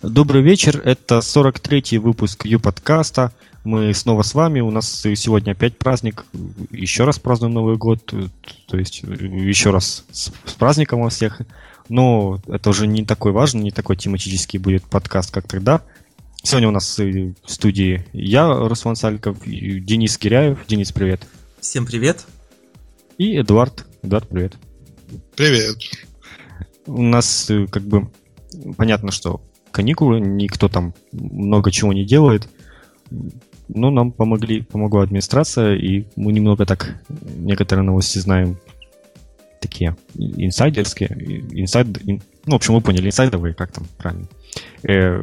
Добрый вечер, это 43-й выпуск Ю-подкаста. Мы снова с вами, у нас сегодня опять праздник, еще раз празднуем Новый год, то есть еще раз с, с праздником во всех. Но это уже не такой важный, не такой тематический будет подкаст, как тогда. Сегодня у нас в студии я, Руслан Сальков, Денис Киряев. Денис, привет. Всем привет. И Эдуард. Эдуард, привет. Привет. У нас как бы понятно, что каникулы, никто там много чего не делает. Но нам помогли, помогла администрация, и мы немного так некоторые новости знаем такие инсайдерские. Инсайд, ин, ну, в общем, вы поняли, инсайдовые, как там правильно. Э,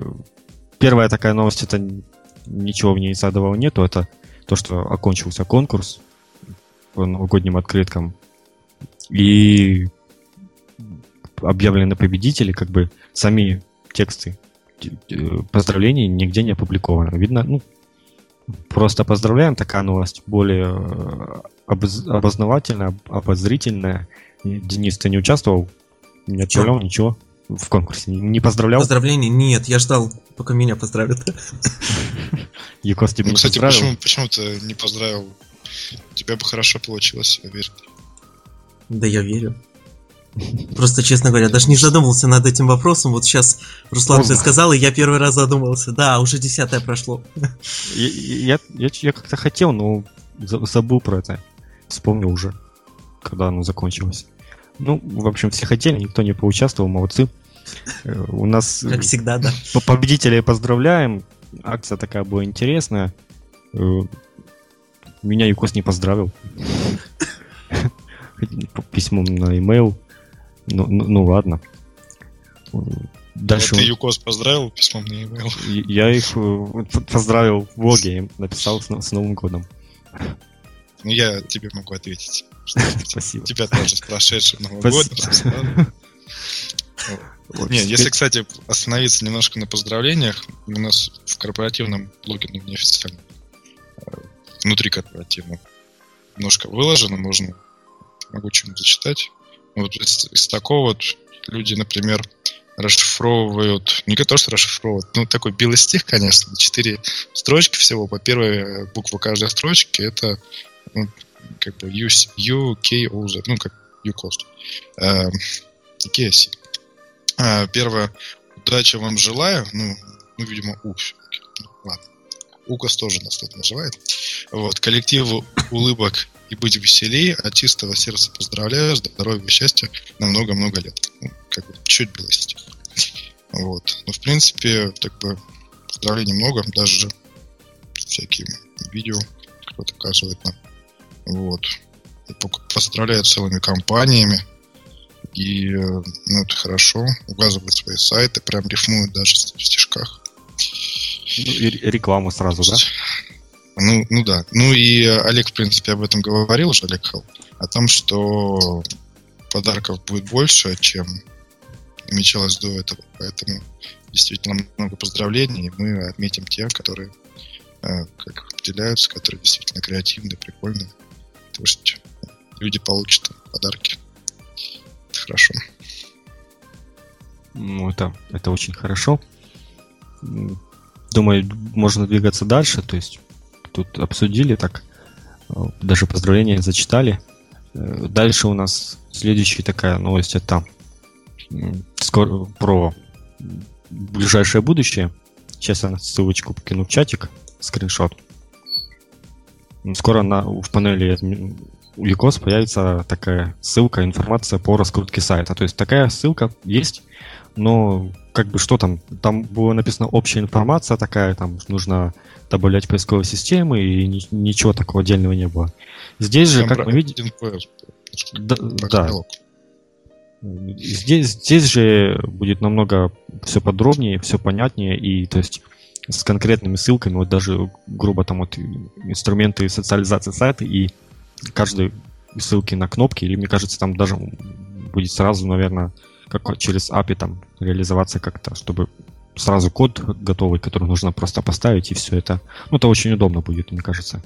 первая такая новость, это ничего в ней инсайдового нету, это то, что окончился конкурс по новогодним открыткам. И объявлены победители, как бы сами тексты поздравлений нигде не опубликованы. Видно, ну, просто поздравляем, такая новость более э, обоз, обознавательная, обозрительная. Денис, ты не участвовал? Не отправлял ничего в конкурсе? Не поздравлял? Поздравлений нет, я ждал, пока меня поздравят. Юкос тебя ну, не кстати, почему, почему ты не поздравил? У тебя бы хорошо получилось, я верю. Да я верю. Просто, честно говоря, даже не задумывался над этим вопросом. Вот сейчас Руслан ты сказал, и я первый раз задумался. Да, уже десятое прошло. Я, я, я, я как-то хотел, но за- забыл про это. Вспомнил уже, когда оно закончилось. Ну, в общем, все хотели, никто не поучаствовал, молодцы. Э, У нас Как всегда, да. по- победителей поздравляем. Акция такая была интересная. Э, Меня Юкос не поздравил. По Письмом на e-mail. Ну, ну, ну ладно. Дальше Вот ты он- Юкос поздравил письмом на e-mail. я их э, поздравил в блоге, им написал с, но- с Новым годом. Ну, я тебе могу ответить. Спасибо. Тебя тоже с прошедшим Новым годом. Вот, Не, если, кстати, остановиться немножко на поздравлениях, у нас в корпоративном блоге, ну, неофициально, э, внутри корпоративного, немножко выложено, можно, могу что-нибудь зачитать. Вот из, из такого вот люди, например, расшифровывают, не то, что расшифровывают, ну, такой белый стих, конечно, четыре строчки всего, по первой э, буква каждой строчки, это ну, как бы U, U, K, O, Z, ну, как UCOST. И KSC. А, первое, удачи вам желаю. Ну, ну видимо, У. Ну, ладно. УКОС тоже нас тут называет. Вот, коллективу улыбок и быть веселее, от чистого сердца поздравляю, здоровья и счастья на много-много лет. Ну, как бы чуть было стих. Вот. Ну, в принципе, так бы поздравлений много, даже всякие видео кто-то показывает нам. Вот. И Поздравляют целыми компаниями. И, ну, это хорошо. Указывают свои сайты, прям рифмуют даже в стишках. Ну, и ре- рекламу сразу, да? Ну, ну да. Ну и э, Олег, в принципе, об этом говорил уже, Олег Хал, о том, что подарков будет больше, чем намечалось до этого. Поэтому действительно много поздравлений, мы отметим тех, которые э, как выделяются, которые действительно креативные, прикольные. То есть люди получат подарки. Это хорошо. Ну, это, это очень хорошо. Думаю, можно двигаться дальше. То есть тут обсудили так, э, даже поздравления зачитали. Э, Дальше у нас следующая такая новость это скоро про ближайшее будущее. Сейчас я ссылочку покину в чатик, скриншот. Скоро на, в панели у Юкос появится такая ссылка, информация по раскрутке сайта. То есть такая ссылка есть, но как бы что там? Там было написано общая информация такая, там нужно добавлять поисковые системы, и ни- ничего такого отдельного не было. Здесь же, как мы видим, да, да. Здесь, здесь же будет намного все подробнее, все понятнее, и то есть с конкретными ссылками, вот даже грубо там вот инструменты социализации сайта и каждой ссылки на кнопки, или мне кажется, там даже будет сразу, наверное, как через API там реализоваться как-то, чтобы сразу код готовый, который нужно просто поставить, и все это. Ну, это очень удобно будет, мне кажется.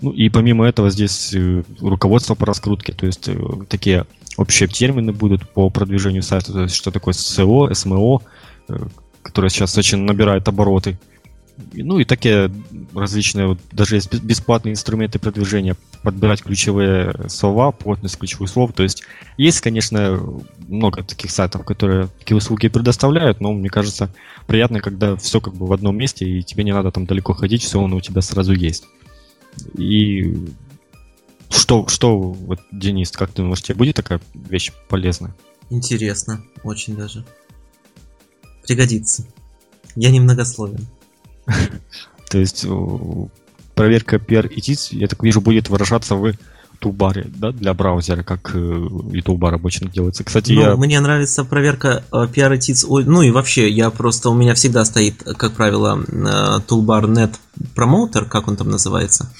Ну, и помимо этого здесь э, руководство по раскрутке, то есть э, такие общие термины будут по продвижению сайта, то есть что такое SEO, SMO, э, которая сейчас очень набирает обороты. Ну и такие различные, вот, даже есть бесплатные инструменты продвижения, подбирать ключевые слова, плотность ключевых слов. То есть есть, конечно, много таких сайтов, которые такие услуги предоставляют, но мне кажется, приятно, когда все как бы в одном месте, и тебе не надо там далеко ходить, все оно у тебя сразу есть. И что, что вот, Денис, как ты думаешь, тебе будет такая вещь полезная? Интересно, очень даже. Пригодится. Я немногословен. То есть проверка PR и TITS, я так вижу, будет выражаться в тулбаре, да, для браузера, как э, и тулбар обычно делается. Кстати, ну, я... мне нравится проверка э, PR и TITS, ну и вообще, я просто, у меня всегда стоит, как правило, э, тулбар Net Promoter, как он там называется.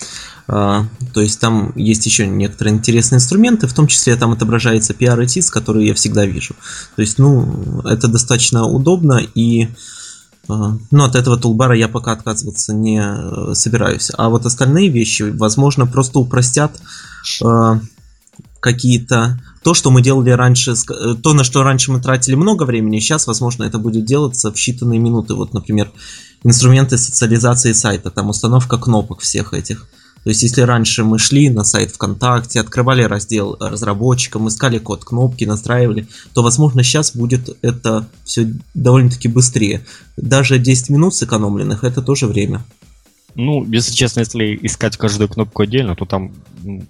То есть там есть еще некоторые интересные инструменты, в том числе там отображается PR и TITS, которые я всегда вижу. То есть, ну, это достаточно удобно и но от этого тулбара я пока отказываться не э, собираюсь. А вот остальные вещи, возможно, просто упростят э, какие-то... То, что мы делали раньше, э, то, на что раньше мы тратили много времени, сейчас, возможно, это будет делаться в считанные минуты. Вот, например, инструменты социализации сайта, там установка кнопок всех этих. То есть, если раньше мы шли на сайт ВКонтакте, открывали раздел разработчикам, искали код кнопки, настраивали, то, возможно, сейчас будет это все довольно-таки быстрее. Даже 10 минут сэкономленных – это тоже время. Ну, если честно, если искать каждую кнопку отдельно, то там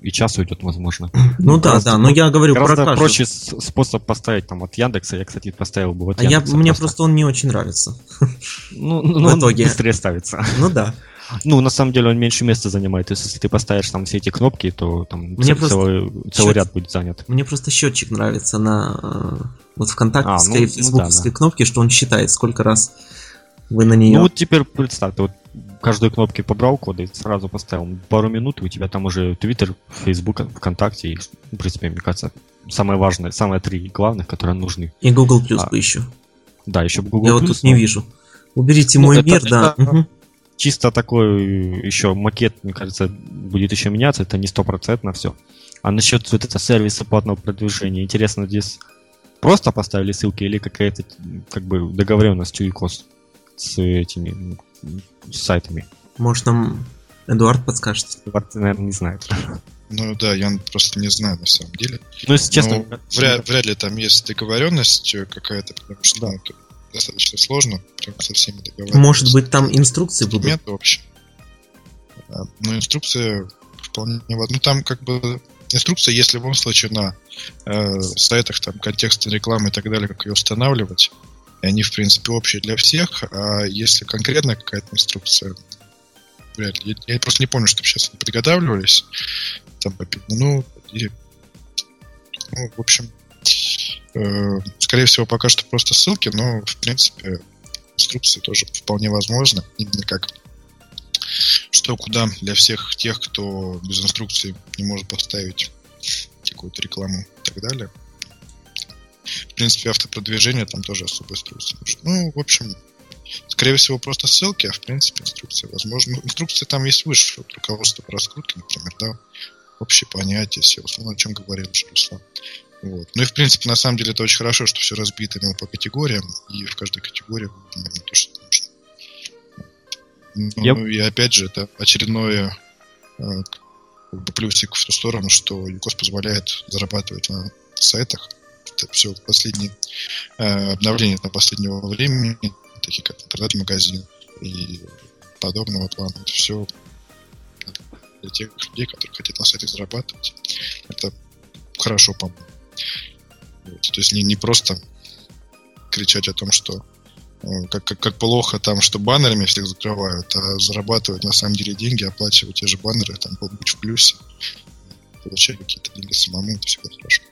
и час уйдет, возможно. Ну да, да, но я говорю про каждую. проще способ поставить там от Яндекса. Я, кстати, поставил бы вот а Яндекса. Я, мне просто он не очень нравится. Ну, ну в итоге. быстрее ставится. Ну да. Ну, на самом деле он меньше места занимает. То есть, если ты поставишь там все эти кнопки, то там Мне ц- целый, целый ряд будет занят. Мне просто счетчик нравится на э, вот ВКонтакте а, ну, фейсбуковской ну, да, да. кнопке, что он считает, сколько раз вы на нее. Ну вот теперь представь, ты вот каждой кнопке побрал коды и сразу поставил пару минут, и у тебя там уже Твиттер, Фейсбук, ВКонтакте, и, в принципе, мне кажется, самое важное, самые три главных, которые нужны. И Google Plus а, бы еще. Да, еще Google Я Plus, вот тут но... не вижу. Уберите ну, мой это, мир, это, да. Это, угу чисто такой еще макет, мне кажется, будет еще меняться, это не стопроцентно все. А насчет вот этого сервиса платного продвижения, интересно, здесь просто поставили ссылки или какая-то как бы договоренность у ИКОС с этими с сайтами? Может, нам Эдуард подскажет? Эдуард, наверное, не знает. Ну да, я просто не знаю на самом деле. Ну, если честно... Ну, вряд, вряд ли там есть договоренность какая-то, потому что да. ну, достаточно сложно, прям со всеми договариваться. Может быть, там инструкции будут? Нет, вообще. Но инструкция вполне... Ну, там как бы инструкция есть в любом случае на э, сайтах, там, контекстной рекламы и так далее, как ее устанавливать. И они, в принципе, общие для всех. А если конкретная какая-то инструкция, вряд ли. Я, я просто не помню, чтобы сейчас они подготавливались. Там, ну, и, ну, в общем, скорее всего, пока что просто ссылки, но, в принципе, инструкции тоже вполне возможно. Именно как что куда для всех тех, кто без инструкции не может поставить какую-то рекламу и так далее. В принципе, автопродвижение там тоже особо инструкции. Ну, в общем, скорее всего, просто ссылки, а в принципе инструкция возможно. Инструкции там есть выше, вот руководство по раскрутке, например, да, общее понятие, все, основное, о чем говорил уже Руслан. Вот. Ну и в принципе, на самом деле, это очень хорошо, что все разбито именно по категориям, и в каждой категории именно то, что нужно. Ну yep. и опять же, это очередное э, плюсик в ту сторону, что ЮКОС позволяет зарабатывать на сайтах. Это все последние э, обновления на последнего времени, такие как интернет-магазин и подобного плана. Это все для тех людей, которые хотят на сайтах зарабатывать. Это хорошо, по-моему. Вот. То есть не, не просто кричать о том, что э, как, как, как плохо там, что баннерами всех закрывают, а зарабатывать на самом деле деньги, оплачивать те же баннеры, там быть в плюсе, получать какие-то деньги самому, это всегда хорошо.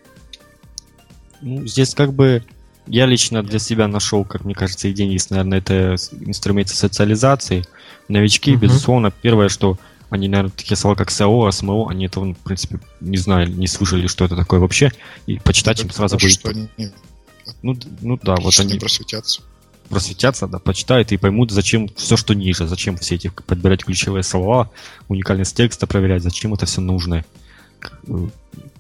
Ну, здесь как бы я лично для себя нашел, как мне кажется, идея есть, наверное, это инструменты социализации. Новички, uh-huh. безусловно, первое, что они, наверное, такие слова, как САО, СМО, они этого, в принципе, не знали, не слышали, что это такое вообще. И почитать им сразу будет... Что они... Ну, ну да, вот они... просветятся. Просветятся, да, почитают и поймут, зачем все, что ниже, зачем все эти подбирать ключевые слова, уникальность текста проверять, зачем это все нужно. в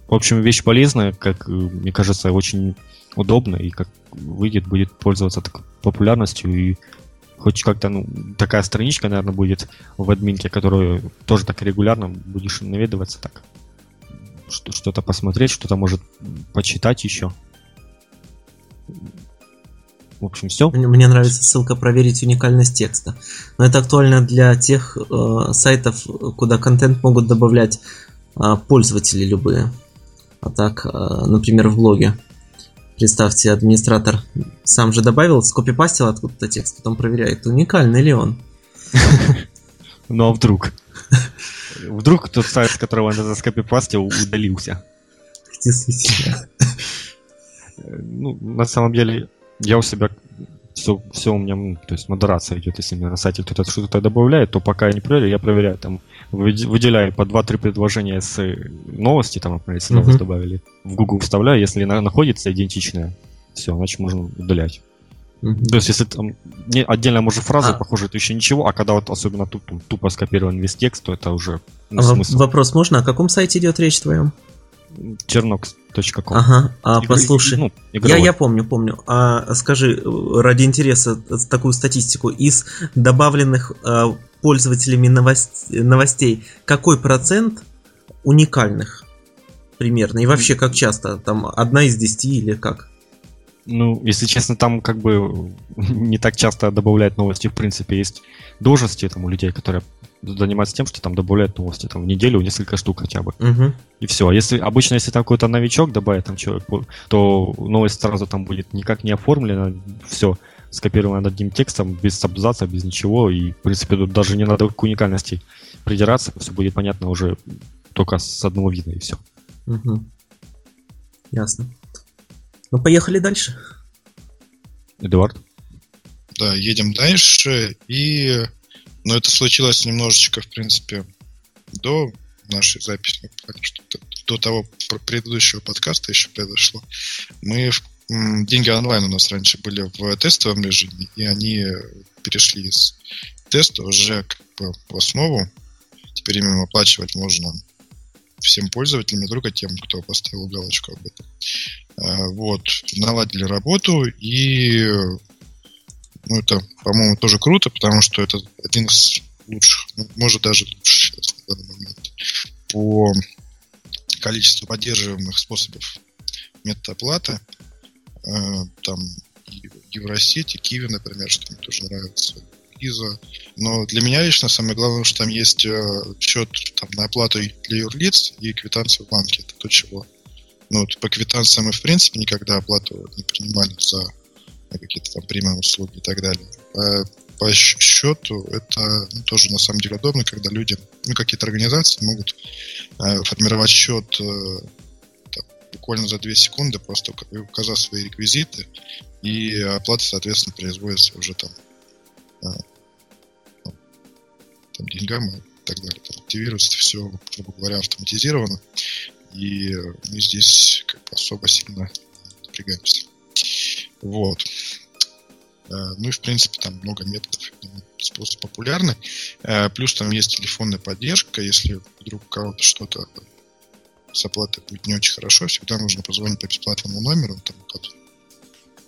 общем, вещь полезная, как э, мне кажется, очень удобно, и как выйдет, будет пользоваться такой популярностью, и хоть как-то, ну, такая страничка, наверное, будет в админке, которую тоже так регулярно будешь наведываться так. Что-то посмотреть, что-то может почитать еще. В общем, все. Мне нравится ссылка проверить уникальность текста. Но это актуально для тех э, сайтов, куда контент могут добавлять э, пользователи любые. А так, э, например, в блоге. Представьте, администратор сам же добавил, скопипастил откуда-то текст, потом проверяет, уникальный ли он. Ну а вдруг? Вдруг тот сайт, с которого он это скопипастил, удалился. Действительно. Ну, на самом деле, я у себя все, все у меня, то есть модерация идет, если мне на сайте кто-то что-то добавляет, то пока я не проверю, я проверяю, там, выделяю по 2-3 предложения с новости, там, например, если новость uh-huh. добавили, в Google вставляю, если она находится идентичная, все, значит можно удалять. Uh-huh. То есть, если там не, отдельно, может, фраза а. похожа, то еще ничего, а когда вот особенно тут тупо скопирован весь текст, то это уже ну, а смысл. Вопрос можно? О каком сайте идет речь твоем? Чернокс.ком. Ага, а Игр... послушай, ну, я, я помню, помню. А скажи, ради интереса, такую статистику, из добавленных а, пользователями новост... новостей, какой процент уникальных примерно? И вообще, как часто? Там одна из десяти или как? Ну, если честно, там как бы не так часто добавляют новости. В принципе, есть должности там у людей, которые заниматься тем, что там добавляют новости там в неделю несколько штук хотя бы. Угу. И все. А если обычно, если там какой-то новичок добавит там человек, то новость сразу там будет никак не оформлена, все скопировано одним текстом, без абзаца, без ничего. И, в принципе, тут даже не надо к уникальности придираться, все будет понятно уже только с одного вида и все. Угу. Ясно. Ну, поехали дальше. Эдуард? Да, едем дальше. И но это случилось немножечко, в принципе, до нашей записи, что до того предыдущего подкаста еще произошло. Мы в, деньги онлайн у нас раньше были в тестовом режиме, и они перешли из теста уже как бы в основу. Теперь им оплачивать можно всем пользователям, не только тем, кто поставил галочку об этом. А, вот, наладили работу и ну, это, по-моему, тоже круто, потому что это один из лучших, ну, может даже лучше сейчас на данный момент, по количеству поддерживаемых способов метода оплаты. Э, там Евросети, Киви, например, что мне тоже нравится, Виза. Но для меня лично самое главное, что там есть э, счет там, на оплату для юрлиц и квитанция в банке. Это то, чего ну, вот по квитанциям мы, в принципе, никогда оплату не принимали за какие-то там премиум услуги и так далее. А по счету это ну, тоже на самом деле удобно, когда люди, ну, какие-то организации могут э, формировать счет э, там, буквально за 2 секунды, просто указав свои реквизиты, и оплата, соответственно, производится уже там, э, там деньгам и так далее. Там активируется все, грубо говоря, автоматизировано, и мы здесь как бы особо сильно напрягаемся. Вот. Э, ну и, в принципе, там много методов. Способ популярный. Э, плюс там есть телефонная поддержка. Если вдруг у кого-то что-то с оплатой будет не очень хорошо, всегда нужно позвонить по бесплатному номеру, там,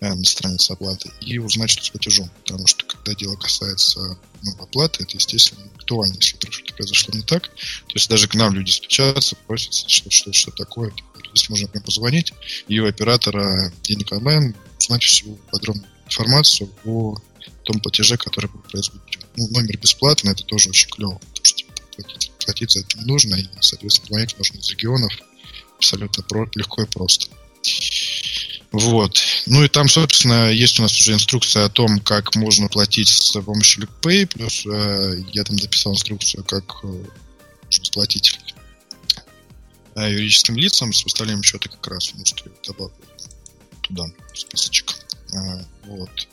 на странице оплаты, и узнать, что с платежом. Потому что, когда дело касается ну, оплаты, это, естественно, актуально, если что-то произошло не так. То есть даже к нам люди стучатся, просятся, что, что, что такое. Здесь можно прям позвонить, и у оператора денег онлайн узнать всю подробную информацию о том платеже, который будет производить. Ну, номер бесплатный, это тоже очень клево, потому что типа, платить, платить за это не нужно, и, соответственно, звонить можно из регионов абсолютно про, легко и просто. Вот. Ну и там, собственно, есть у нас уже инструкция о том, как можно платить с помощью LinkPay, плюс э, я там дописал инструкцию, как э, платить э, юридическим лицам, с остальными счеты как раз, может, добавлю туда списочек. А, вот.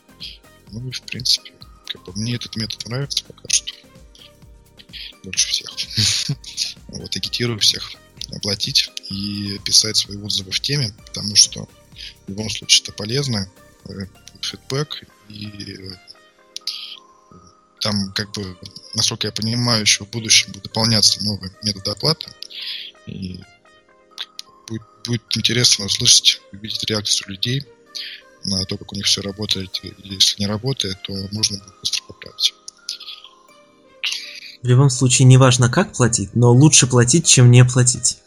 Ну и в принципе, как бы мне этот метод нравится пока что. Больше всех. вот, агитирую всех оплатить и писать свои отзывы в теме, потому что в любом случае это полезно, э, фидбэк, и там, как бы, насколько я понимаю, еще в будущем будут дополняться новые методы оплаты, и будет будет интересно услышать, увидеть реакцию людей на то, как у них все работает. Если не работает, то можно будет быстро поправить. В любом случае, не важно, как платить, но лучше платить, чем не платить.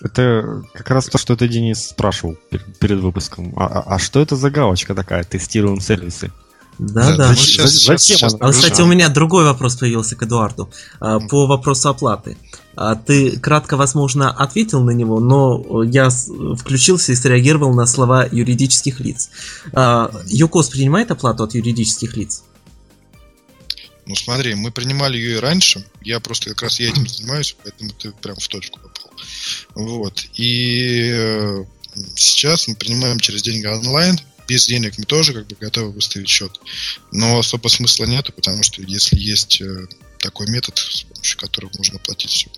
Это как раз то, что ты, Денис, спрашивал перед выпуском. А, а, а что это за галочка такая? Тестируем сервисы. Да, да. Зачем А, кстати, у меня другой вопрос появился к Эдуарду. А, по вопросу оплаты. А, ты кратко, возможно, ответил на него, но я включился и среагировал на слова юридических лиц. ЮКОС принимает оплату от юридических лиц? Ну смотри, мы принимали ее и раньше. Я просто как раз я этим занимаюсь, поэтому ты прям в точку попал. Вот. И э, сейчас мы принимаем через деньги онлайн. Без денег мы тоже как бы готовы выставить счет. Но особо смысла нету, потому что если есть э, такой метод, с помощью которого можно платить все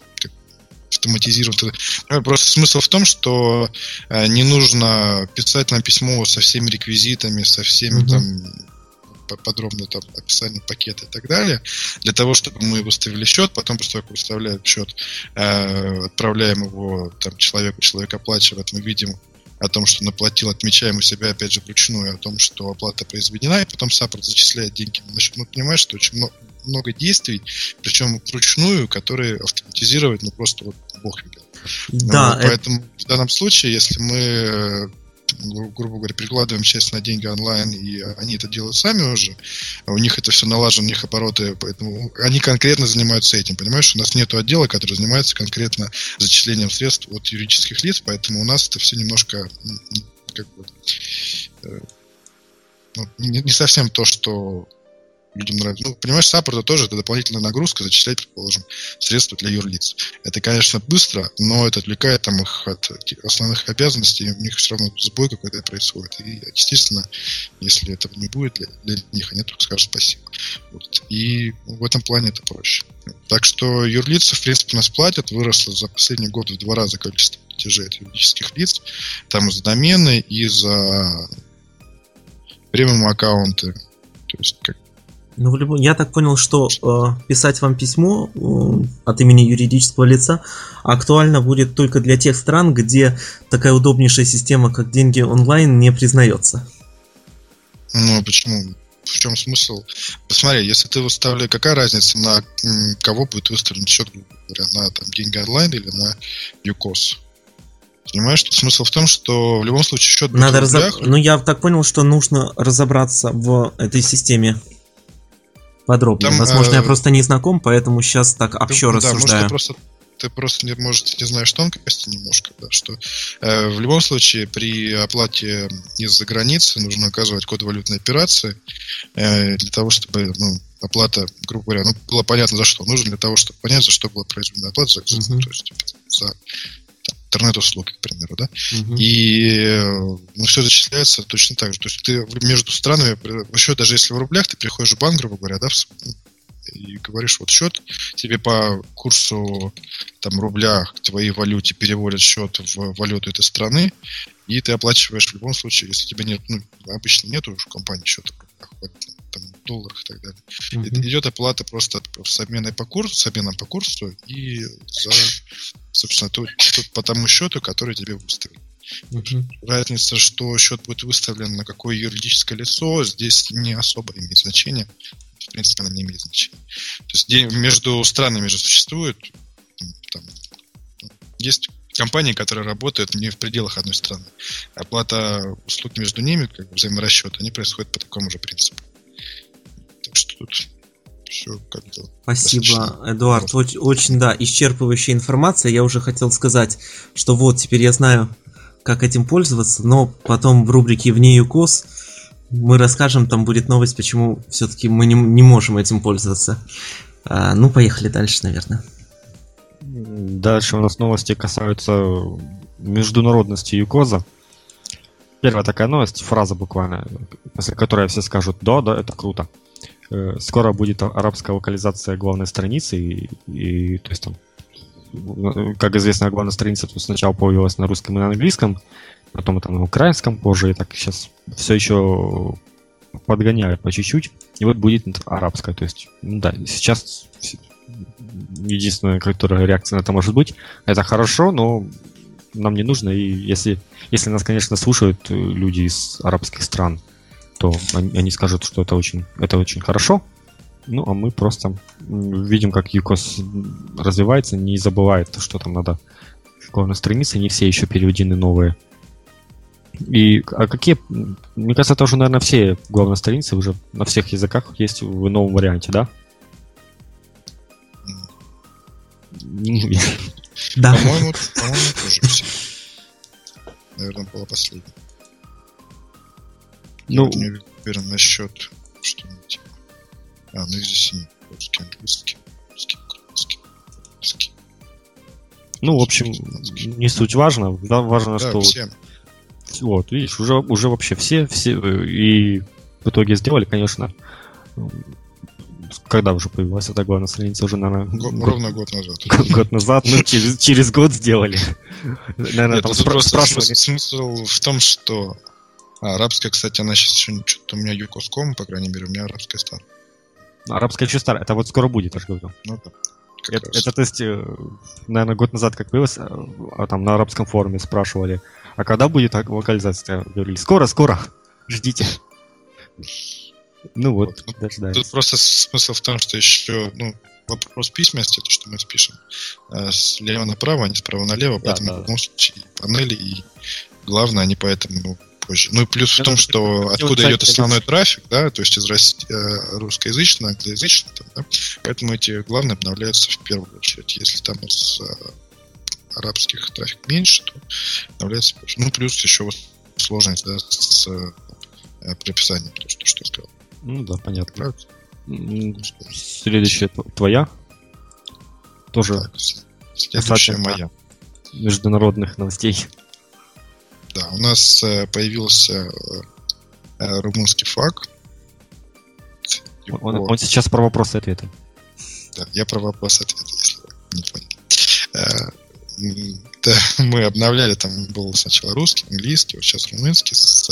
автоматизированно. Ну, просто смысл в том, что э, не нужно писать нам письмо со всеми реквизитами, со всеми угу. там подробно там описание пакета и так далее, для того, чтобы мы выставили счет, потом после того, как выставляем счет, э, отправляем его там человеку, человек оплачивает, мы видим о том, что наплатил, отмечаем у себя, опять же, вручную, о том, что оплата произведена, и потом саппорт зачисляет деньги на счет. Ну, понимаешь, что очень много, много действий, причем вручную, которые автоматизировать, ну, просто вот бог видел. Да, ну, это... Поэтому в данном случае, если мы грубо говоря, прикладываем часть на деньги онлайн, и они это делают сами уже, у них это все налажено, у них обороты, поэтому они конкретно занимаются этим, понимаешь? У нас нет отдела, который занимается конкретно зачислением средств от юридических лиц, поэтому у нас это все немножко как бы, э, ну, не совсем то, что людям нравится. Ну, понимаешь, саппорт тоже это дополнительная нагрузка, зачислять, предположим, средства для юрлиц. Это, конечно, быстро, но это отвлекает там их от основных обязанностей, у них все равно сбой какой-то происходит. И, естественно, если этого не будет для, для них, они только скажут спасибо. Вот. И в этом плане это проще. Так что юрлицы, в принципе, нас платят, выросло за последний год в два раза количество платежей от юридических лиц. Там и за домены, и за премиум аккаунты. То есть, как ну, в любом... Я так понял, что э, писать вам письмо э, от имени юридического лица актуально будет только для тех стран, где такая удобнейшая система, как деньги онлайн, не признается. Ну, а почему? В чем смысл? Посмотри, если ты выставляешь, какая разница, на кого будет выставлен счет, говоря, на там, деньги онлайн или на ЮКОС? Понимаешь, что смысл в том, что в любом случае счет будет Надо в рублях. Разоб... Ну, я так понял, что нужно разобраться в этой системе подробнее. Там, Возможно, э... я просто не знаком, поэтому сейчас так общо да, рассуждаю. Да, просто ты просто не, может, не знаешь тонкости немножко, да, что э, в любом случае при оплате из-за границы нужно оказывать кодовалютные операции э, для того, чтобы ну, оплата, грубо говоря, ну, было понятно за что. Нужно для того, чтобы понять, за что была произведена оплата, за, uh-huh. то есть за интернет-услуги, к примеру, да, угу. и ну, все зачисляется точно так же. То есть ты между странами, еще даже если в рублях, ты приходишь в банк, грубо говоря, да, и говоришь, вот счет, тебе по курсу там рубля твоей валюте переводят счет в валюту этой страны, и ты оплачиваешь в любом случае, если тебя нет, ну, обычно нету в компании счета в рублях, там, долларах и так далее. Mm-hmm. Идет оплата просто с обменой по курсу, с обменом по курсу и за, собственно, тот, тот, по тому счету, который тебе выставили. Uh-huh. Разница, что счет будет выставлен на какое юридическое лицо, здесь не особо имеет значения. В принципе, она не имеет значения. То есть между странами же существует там, есть компании, которые работают не в пределах одной страны. Оплата услуг между ними, как бы взаиморасчет, они происходят по такому же принципу. Что тут все как-то... Спасибо, достаточно... Эдуард. Очень, очень, да, исчерпывающая информация. Я уже хотел сказать, что вот, теперь я знаю, как этим пользоваться, но потом в рубрике «Вне ЮКОС» мы расскажем, там будет новость, почему все-таки мы не, не можем этим пользоваться. А, ну, поехали дальше, наверное. Дальше у нас новости касаются международности ЮКОЗа. Первая такая новость, фраза буквально, после которой все скажут «да, да, это круто». Э, скоро будет арабская локализация главной страницы, и, и то есть там, как известно, главная страница сначала появилась на русском и на английском, потом это на украинском позже, и так сейчас все еще подгоняют по чуть-чуть, и вот будет арабская, то есть, ну да, сейчас единственная, которая реакция на это может быть. Это хорошо, но нам не нужно. И если, если нас, конечно, слушают люди из арабских стран, то они, скажут, что это очень, это очень хорошо. Ну, а мы просто видим, как ЮКОС развивается, не забывает, что там надо главной странице, не все еще переведены новые. И а какие, мне кажется, тоже, наверное, все главные страницы уже на всех языках есть в новом варианте, да? Да. По-моему, по-моему, тоже все. Наверное, была последняя. Ну, Я не уверен насчет что-нибудь. А, ну здесь нет. Русский, английский, русский, украинский, русский. Ну, в общем, не суть важно. Да, важно, да, что... Все. Вот, видишь, уже, уже вообще все, все, э, и в итоге сделали, конечно, когда уже появилась эта главная страница? Уже, наверное... Год, год, ровно год назад. Год назад, ну, через, через год сделали. Наверное, Нет, там спра- просто спрашивали. Смысл в том, что... А, арабская, кстати, она сейчас еще что-то у меня юкоском, по крайней мере, у меня арабская старая. Арабская еще старая, это вот скоро будет, я же говорю. Ну да. Это, это, то есть, э, наверное, год назад как появилось, а, а там на арабском форуме спрашивали, а когда будет локализация? Говорили, скоро, скоро, ждите. Ну вот, вот. дождались. Тут просто смысл в том, что еще, ну, вопрос письменности, то, что мы пишем, э, слева направо, а не справа налево, да, поэтому да. в любом случае панели и главное, они поэтому ну, позже. Ну и плюс в том, что откуда идет основной трафик, да, то есть из э, русскоязычного, англоязычного, да, поэтому эти главные обновляются в первую очередь. Если там из э, арабских трафик меньше, то обновляется позже. Ну плюс еще сложность да, с э, прописанием, то, что, что сказал. Ну да, понятно. Следующая твоя. Тоже так, следующая моя. Международных новостей. Да, у нас э, появился э, э, румынский факт. Он, он сейчас про вопросы и ответы. Да, я про вопросы и ответы, если вы не поняли. Да, мы обновляли, там был сначала русский, английский, вот сейчас румынский. С,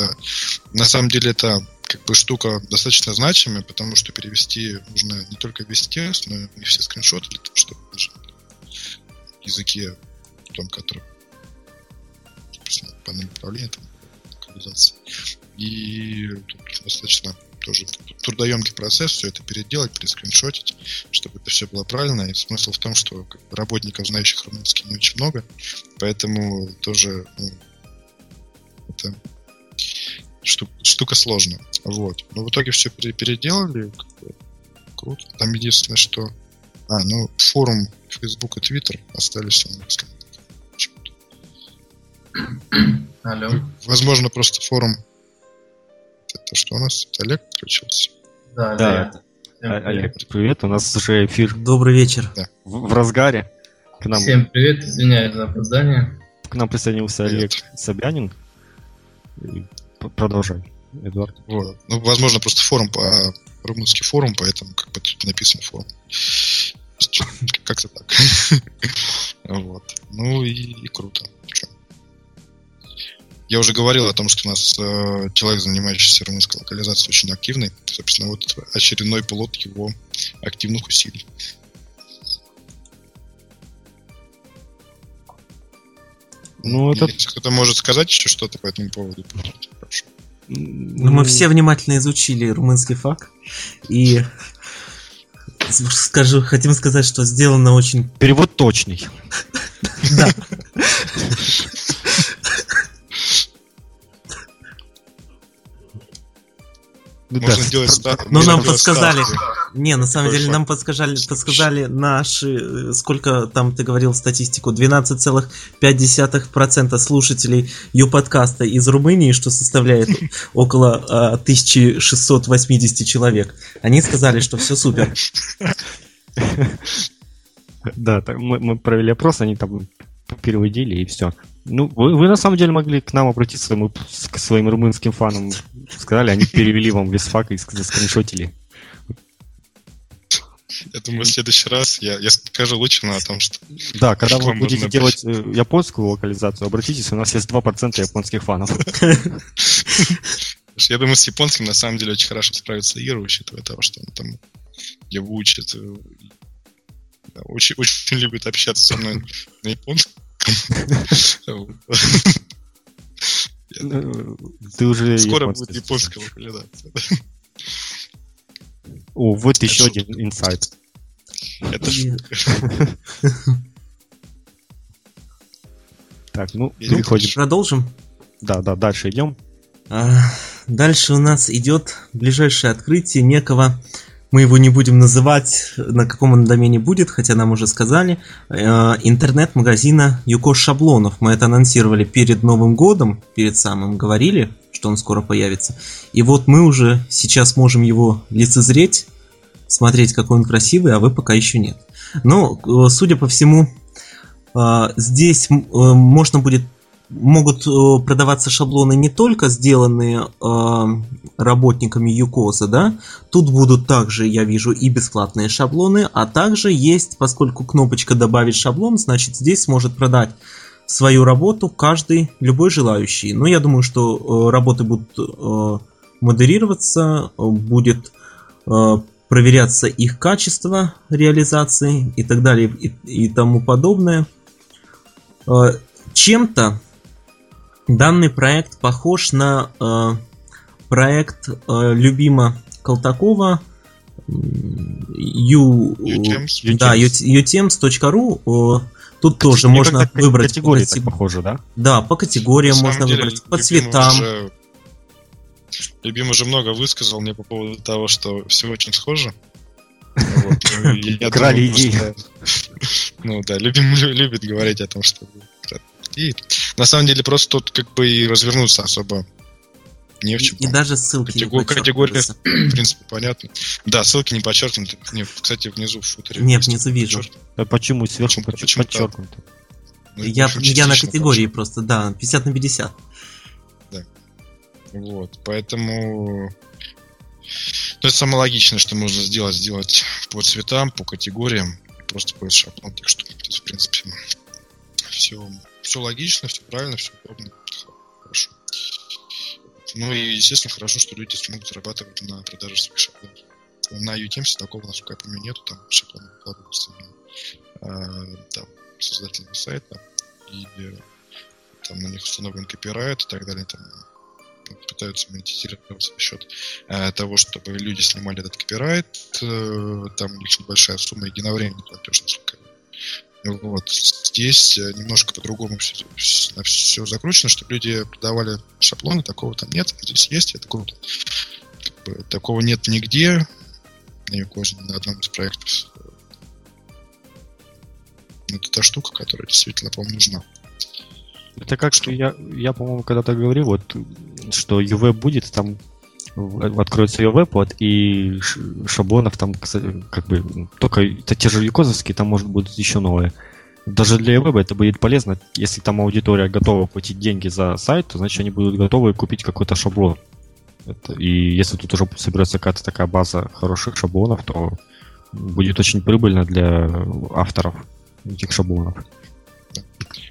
на самом деле это как бы штука достаточно значимая, потому что перевести нужно не только весь текст, но и все скриншоты для того, чтобы даже языке, том, который панель управления, там, локализации. И тут достаточно тоже трудоемкий процесс все это переделать, перескриншотить, чтобы это все было правильно. И смысл в том, что работников, знающих румынский, не очень много, поэтому тоже ну, это штука, штука сложная. Вот. Но в итоге все переделали. Круто. Там единственное, что... А, ну, форум Facebook и Twitter остались в английском. Алло. Возможно, просто форум. Это что у нас? Олег включился? Да, да. Олег, привет. привет, у нас уже эфир. Добрый вечер. Да. В, в разгаре. К нам... Всем привет, извиняюсь за опоздание. К нам присоединился привет. Олег Собянин. Продолжай. Эдуард. Вот. Ну, возможно, просто форум по румынский форум, поэтому как бы тут написано форум. Как-то так. вот. Ну и, и круто. Я уже говорил о том, что у нас э, человек, занимающийся румынской локализацией, очень активный. Собственно, вот очередной плод его активных усилий. Ну, это... Если кто-то может сказать еще что-то по этому поводу, прошу. Ну, мы все внимательно изучили румынский факт. И скажу, хотим сказать, что сделано очень... Перевод точный. Да. Можно да. делать ставку. Но нам подсказали. Не, на самом деле нам подсказали, подсказали наши, э, сколько там ты говорил статистику, 12,5% слушателей ее подкаста из Румынии, что составляет около 1680 человек. Они сказали, что все супер. Да, мы провели опрос, они там переводили и все. Ну, вы, вы на самом деле могли к нам обратиться, мы к своим румынским фанам сказали, они перевели вам весь факт и заскриншотили. Я думаю, в следующий раз я, я скажу лучше о том, что... Да, когда вы будете делать э, японскую локализацию, обратитесь, у нас есть 2% японских фанов. Я думаю, с японским на самом деле очень хорошо справится Ира, учитывая того, что он там его учит. Э, очень, очень любит общаться со мной на японском. Ты уже Скоро будет японская локализация. О, вот еще один инсайт. Это Так, ну, переходим. Продолжим? Да, да, дальше идем. А, дальше у нас идет ближайшее открытие некого мы его не будем называть, на каком он домене будет, хотя нам уже сказали, э, интернет-магазина Юкош Шаблонов. Мы это анонсировали перед Новым годом, перед самым говорили, что он скоро появится. И вот мы уже сейчас можем его лицезреть, смотреть, какой он красивый, а вы пока еще нет. Но, э, судя по всему, э, здесь можно будет могут э, продаваться шаблоны не только сделанные э, работниками ЮКОСа, да, тут будут также, я вижу, и бесплатные шаблоны, а также есть, поскольку кнопочка «Добавить шаблон», значит здесь сможет продать свою работу каждый, любой желающий. Но я думаю, что э, работы будут э, модерироваться, будет э, проверяться их качество реализации и так далее и, и тому подобное. Э, чем-то Данный проект похож на э, проект э, любима Колтакова ю, Utems. да, utems.ru Тут Кати- тоже можно выбрать категории по, похоже, да? Да, по категориям можно деле, выбрать, по цветам. Уже, Любим уже много высказал мне по поводу того, что все очень схоже. Ну, Крали идеи. Ну да, любим любит говорить о том, что и на самом деле просто тут как бы и развернуться особо не в чем. И, и даже ссылки Категор... не Категория, в принципе, понятно. Да, ссылки не подчеркнуты. Нет, кстати, внизу в футере. Нет, внизу вижу. А почему сверху почему, почему подчеркнуто? Ну, я, я на категории просто, да, 50 на 50. Да. Вот, поэтому... Ну, это самое логичное, что можно сделать, сделать по цветам, по категориям, просто по шаблон, так что, то есть, в принципе, все все логично, все правильно, все удобно. Хорошо. Ну и, естественно, хорошо, что люди смогут зарабатывать на продаже своих шаблонов. На UTMS такого, насколько я помню, нету, там шаблоны выкладываются создательный сайт, там, и там на них установлен копирайт и так далее, там пытаются монетизироваться за счет э, того, чтобы люди снимали этот копирайт, э, там у них небольшая сумма единовременный платеж, насколько вот. Здесь э, немножко по-другому все, все закручено, чтобы люди продавали шаблоны, такого там нет, здесь есть, это круто. Как бы, такого нет нигде, Юкозе, ни на одном из проектов. Это та штука, которая действительно, по-моему, нужна. Это как что я, я по-моему, когда-то говорил, вот, что UV будет, там откроется ее веб, вот, и шаблонов там, как бы, только это те же юкозовские, там может быть еще новые. Даже для веба это будет полезно, если там аудитория готова платить деньги за сайт, то значит они будут готовы купить какой-то шаблон. Это, и если тут уже соберется какая-то такая база хороших шаблонов, то будет очень прибыльно для авторов этих шаблонов.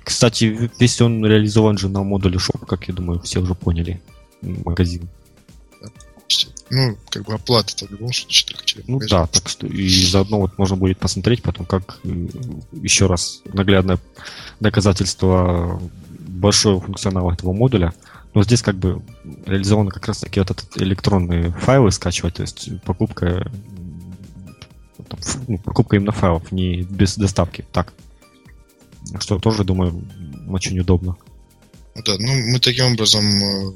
Кстати, весь он реализован же на модуле Shop, как я думаю, все уже поняли. Магазин ну, как бы оплата в любом случае только через Ну да, так что и заодно вот можно будет посмотреть потом, как еще раз наглядное доказательство большого функционала этого модуля. Но здесь как бы реализованы как раз таки вот этот электронные файлы скачивать, то есть покупка там, ну, покупка именно файлов, не без доставки. Так. Что тоже, думаю, очень удобно. Ну да, ну мы таким образом э,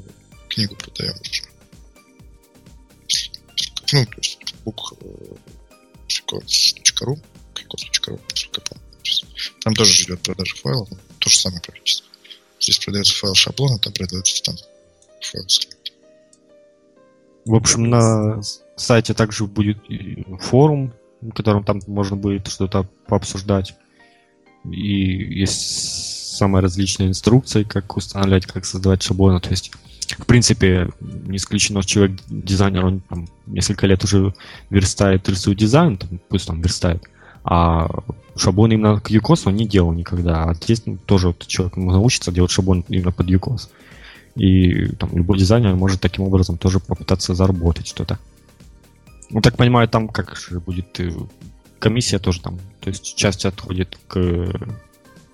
книгу продаем уже ну, то есть book.ru, кикос.ру, насколько помню. Там тоже идет продажа файлов, то же самое практически. Здесь продается файл шаблона, там продается там файл В общем, на сайте также будет форум, в котором там можно будет что-то пообсуждать. И есть самые различные инструкции, как устанавливать, как создавать шаблоны. То есть в принципе, не исключено, что человек, дизайнер, он там несколько лет уже верстает, рисует дизайн, там, пусть там верстает, а шаблон именно к UCOS он не делал никогда. А здесь ну, тоже вот человек научится делать шаблон именно под UCOS. И там любой дизайнер может таким образом тоже попытаться заработать что-то. Ну, так понимаю, там как же будет э, комиссия тоже там, то есть часть отходит к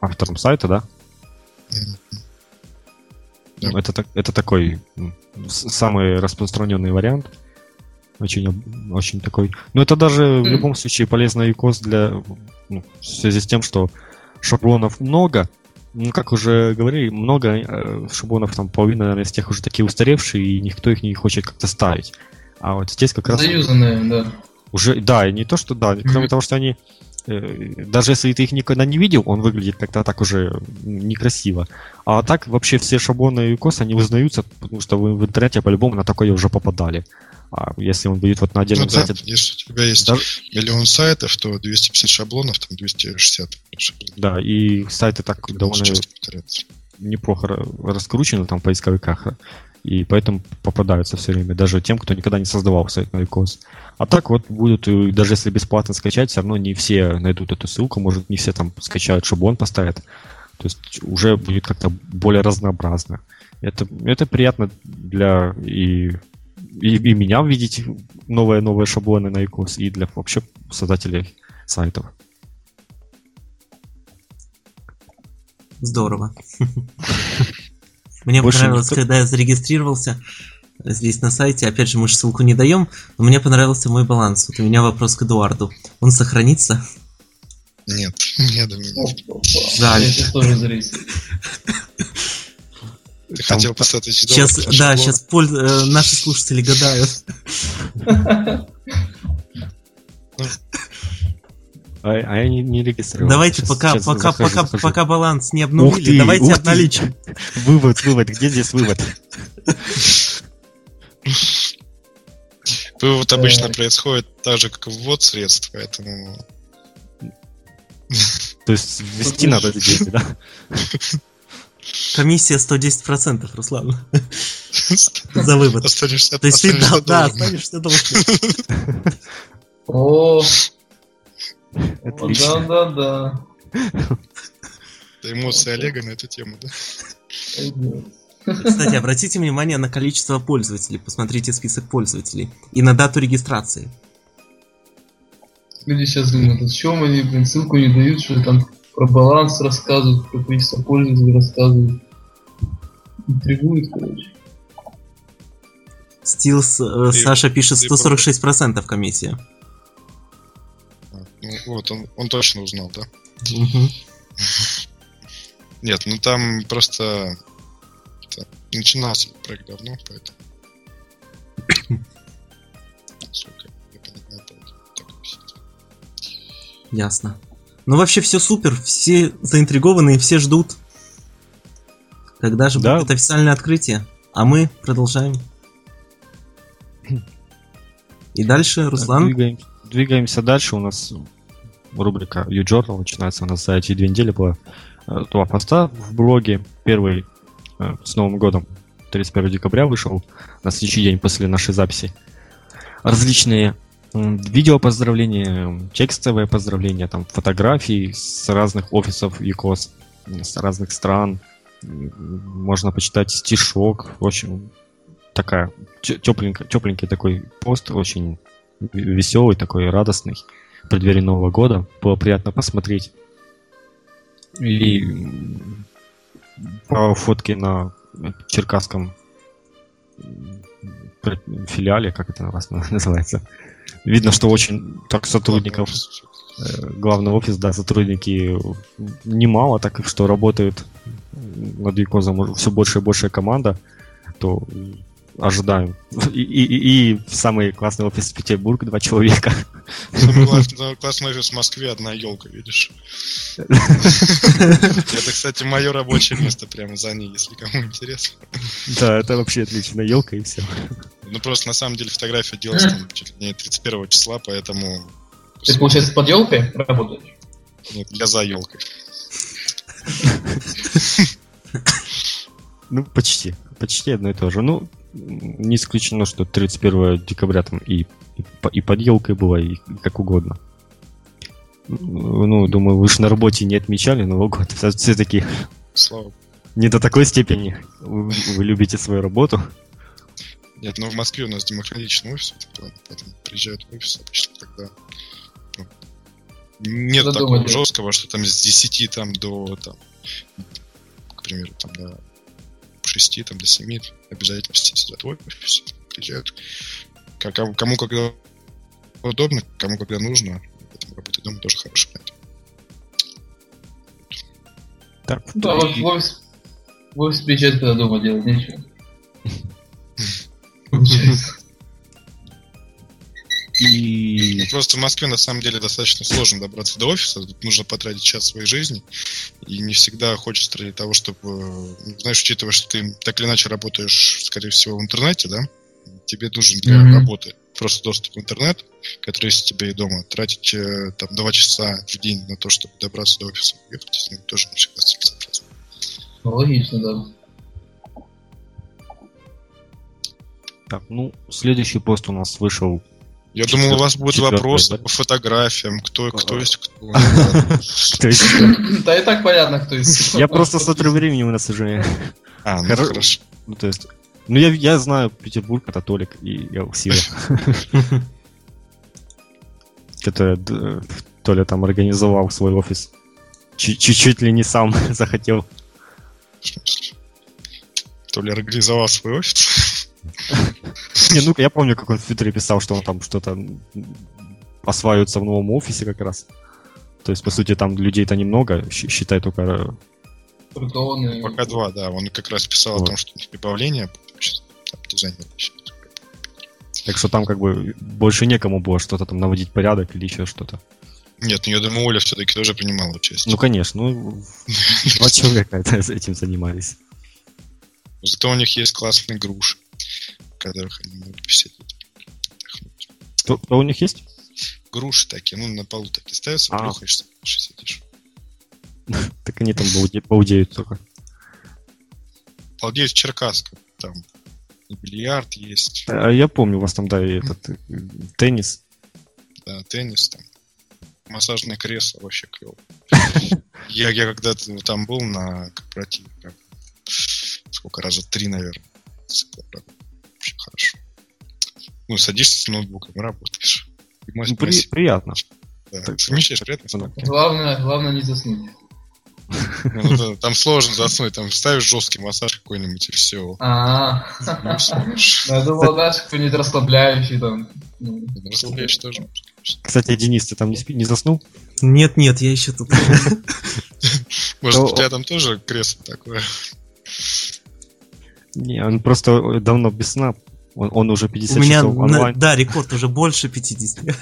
авторам сайта, да? Ну, это, это такой самый распространенный вариант. Очень, очень такой. Но это даже в любом случае полезный икос для. Ну, в связи с тем, что шаблонов много. Ну, как уже говорили, много э, шаблонов, там половина, наверное, из тех уже такие устаревшие, и никто их не хочет как-то ставить. А вот здесь как раз... Заюзанные, да. Уже, да, и не то, что да, кроме mm-hmm. того, что они Э, даже если ты их никогда не видел, он выглядит как-то так уже некрасиво. А так вообще все шаблоны кос, они узнаются, потому что вы в интернете по-любому на такое уже попадали. А если он будет вот на отдельном ну, сайте... Да, если у тебя есть даже... миллион сайтов, то 250 шаблонов, там 260 шаблонов. Да, и сайты так Ты довольно неплохо раскручены там в поисковиках. И поэтому попадаются все время, даже тем, кто никогда не создавал сайт на икос. А так вот будут, даже если бесплатно скачать, все равно не все найдут эту ссылку, может не все там скачают шаблон, поставят. То есть уже будет как-то более разнообразно. Это, это приятно для и, и, и меня видеть новые-новые шаблоны на икос, и для вообще создателей сайтов. Здорово. Мне Больше понравилось, никто... когда я зарегистрировался здесь на сайте. Опять же, мы же ссылку не даем, но мне понравился мой баланс. Вот у меня вопрос к Эдуарду. Он сохранится? Нет, не до меня. Жаль. Ты хотел поставить Сейчас, да, сейчас э, наши слушатели гадают. А, а я не, не регистрировал. Давайте сейчас, пока, сейчас пока, захожу, пока, захожу. пока баланс не обнулили, ты, давайте обналичим. Вывод, вывод, где здесь вывод? Вывод обычно происходит так же, как и ввод средств, поэтому... То есть ввести надо эти да? Комиссия 110%, Руслан. За вывод. Останешься, То есть ты, да, да, останешься должен. О, Отлично. Да, да, да. Это эмоции Олега на эту тему, да? Кстати, обратите внимание на количество пользователей. Посмотрите список пользователей. И на дату регистрации. Люди сейчас думают, о чем они, блин, ссылку не дают, что там про баланс рассказывают, про количество пользователей рассказывают. Интригует, короче. Стилс, э, Саша пишет 146% комиссия. Ну, вот, он, он точно узнал, да? Нет, ну там просто начинался проект давно, поэтому. Ясно. Ну вообще все супер, все заинтригованы и все ждут. Когда же да. будет официальное открытие? А мы продолжаем. И дальше, Руслан. Двигаемся, двигаемся дальше. У нас рубрика U-Journal начинается у нас за эти две недели было э, два поста в блоге. Первый э, с Новым годом, 31 декабря вышел, на следующий день после нашей записи. Различные видео поздравления, текстовые поздравления, там фотографии с разных офисов ЮКОС, с разных стран. Можно почитать стишок. В общем, такая тепленький, тепленький такой пост, очень веселый, такой радостный в преддверии Нового года. Было приятно посмотреть. И по фотке на черкасском филиале, как это у вас называется, видно, что очень так сотрудников э, главный офис, да, сотрудники немало, так что работают над Викозом все больше и больше команда, то ожидаем. И, и, и самый классный офис Петербург, два человека. Самый классный, классный офис в Москве, одна елка, видишь. Это, кстати, мое рабочее место прямо за ней, если кому интересно. Да, это вообще отлично, елка и все. Ну просто на самом деле фотография делалась там чуть ли не 31 числа, поэтому... Ты, получается, под елкой работаешь? Нет, я за елкой. Ну, почти. Почти одно и то же. Ну, не исключено, что 31 декабря там и, и, и под елкой было, и, и как угодно. Ну, думаю, вы же на работе не отмечали Новый год. Все-таки Слава. не до такой степени вы, вы любите свою работу. Нет, но в Москве у нас демократичный офис в этом плане, поэтому приезжают в офис обычно тогда ну, Нет Что такого жесткого, что там с 10 там, до, там, к примеру, там, до 6, там, до 7 обязательно все сидят в офисе, приезжают. Как- Кому, кому когда удобно, кому когда нужно. Поэтому работать дома тоже хороший вариант. Так, Да, и- в офис, в офис приезжать, когда дома делать нечего. Просто в Москве на самом деле достаточно сложно добраться до офиса. Тут нужно потратить час своей жизни. И не всегда хочется ради того, чтобы... ну, Знаешь, учитывая, что ты так или иначе работаешь, скорее всего, в интернете, да? Тебе нужен для Мгм. работы просто доступ в интернет, который есть у тебя и дома. Тратить э, там два часа в день на то, чтобы добраться до офиса и уехать из него, тоже не всегда целесообразно. Логично, да. так, ну, следующий пост у нас вышел. Я думал, у вас Четвертый, вопросы да? по фотографиям, кто, кто есть кто. То есть, Да и так понятно, кто из... я просто смотрю времени у нас уже. А, ну хорошо. Ну, то есть. Ну, я, я знаю Петербург, это Толик и Сила, который д- Толя там организовал свой офис. Чуть- Чуть-чуть ли не сам захотел. В смысле? То ли организовал свой офис. Не, ну я помню, как он в Твиттере писал, что он там что-то осваивается в новом офисе как раз. То есть, по сути, там людей-то немного, считай только... и... Пока два, да. Он как раз писал о том, что прибавление. сейчас Там дизайнер. Так что там как бы больше некому было что-то там наводить порядок или еще что-то. Нет, ну я думаю, Оля все-таки тоже принимала участие. Ну, конечно, ну, два человека это- этим занимались. Зато у них есть классные груши, в которых они могут посидеть. кто у них есть? Груши такие, ну, на полу такие ставятся, А. плюхаешься, сидишь. Так они там балде- балдеют только. Балдеют в Черкасске. Там и бильярд есть, А я помню, у вас там, да, и этот э, теннис. да, теннис там. Массажное кресло вообще клево. Я, я когда-то там был на корпоративе, сколько, раза три, наверное. Ну, садишься с ноутбуком и работаешь. И мать Ну, при- просит, приятно. да. так- Совмещаешь приятно Ну, Главное, главное не заснуть. Ну, да, Там сложно заснуть, там ставишь жесткий массаж какой-нибудь и все. А, я думал, знаешь, какой-нибудь расслабляющий там. Ну, Расслабляешь тоже. Кстати, Денис, ты там не, спи- не заснул? Нет, нет, я еще тут. Может, у тебя там тоже кресло такое? Не, он просто давно без сна. Он, он уже 50 У меня, часов на- онлайн. да, рекорд уже больше 50.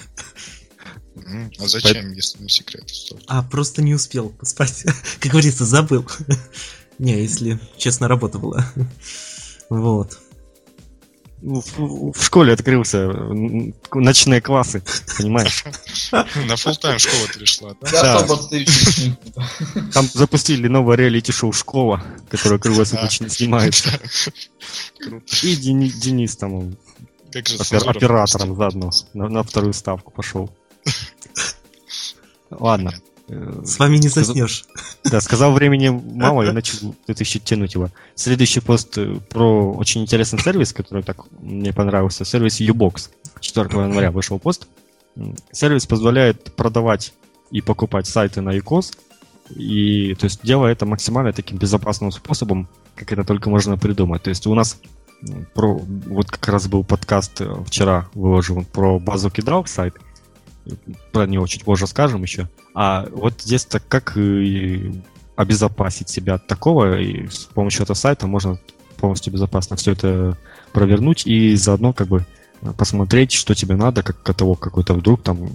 М, А зачем, если не секрет? А, просто не успел поспать. Как говорится, забыл. Не, если честно, работа была. Вот. Ну, В, в школе открылся ночные классы, понимаешь? На full тайм школа перешла, да? Там запустили новое реалити-шоу «Школа», которое круглосуточно снимается. Круто. И Дени- Денис там он, Как же опер- цензура оператором заодно на, на вторую ставку пошел. Ладно. Э, С вами не заснешь. Да, сказал времени мало, и начал тут еще тянуть его. Следующий пост э, про очень интересный сервис, который так мне понравился. Сервис Ubox. 4 января вышел пост. Сервис позволяет продавать и покупать сайты на ИКОС. И, то есть, делая это максимально таким безопасным способом, как это только можно придумать. То есть, у нас про, вот как раз был подкаст э, вчера выложил про базу кидал сайт. Про него чуть позже скажем еще. А вот здесь так как и обезопасить себя от такого, и с помощью этого сайта можно полностью безопасно все это провернуть и заодно как бы посмотреть, что тебе надо, как каталог какой-то вдруг там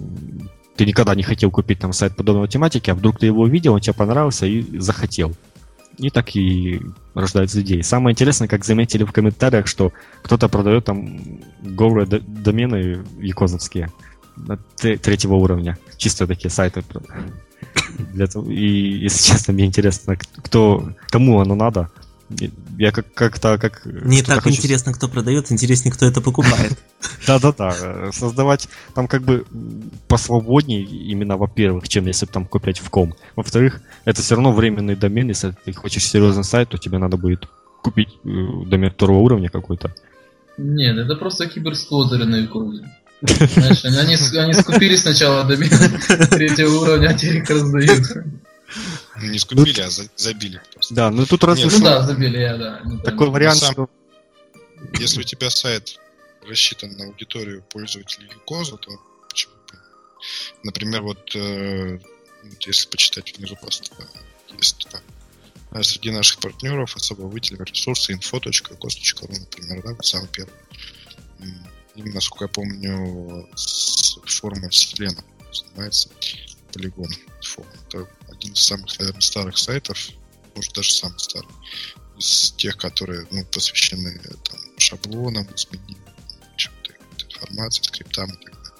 ты никогда не хотел купить там сайт подобной тематики, а вдруг ты его увидел, он тебе понравился и захотел. И так и рождаются идеи. Самое интересное, как заметили в комментариях, что кто-то продает там голые домены якозовские третьего уровня. Чисто такие сайты. Для того- И, если честно, мне интересно, кто, кому оно надо. Я как- как-то как... Не так хочет- интересно, кто продает, интереснее, кто это покупает. Да-да-да. Создавать там как бы посвободнее именно, во-первых, чем если там куплять в ком. Во-вторых, это все равно временный домен. Если ты хочешь серьезный сайт, то тебе надо будет купить э, домен второго уровня какой-то. Нет, это просто киберсквозеры на Викозе. Знаешь, они, они скупили сначала домен третьего уровня, а теперь их раздают. Не скупили, а забили просто. Да, ну тут разве Ну да, забили, я, да. Такой вариант, что... Если у тебя сайт рассчитан на аудиторию пользователей Юкоза, то почему Например, вот э, если почитать внизу просто есть там, а среди наших партнеров особо выделены ресурсы info.gos.ru, например, да, самый первый. Именно, насколько я помню, с формой Вселенной занимается полигон Info. Это один из самых, наверное, старых сайтов, может даже самый старый, из тех, которые ну, посвящены там, шаблонам, изменениям информации, скриптам и так далее.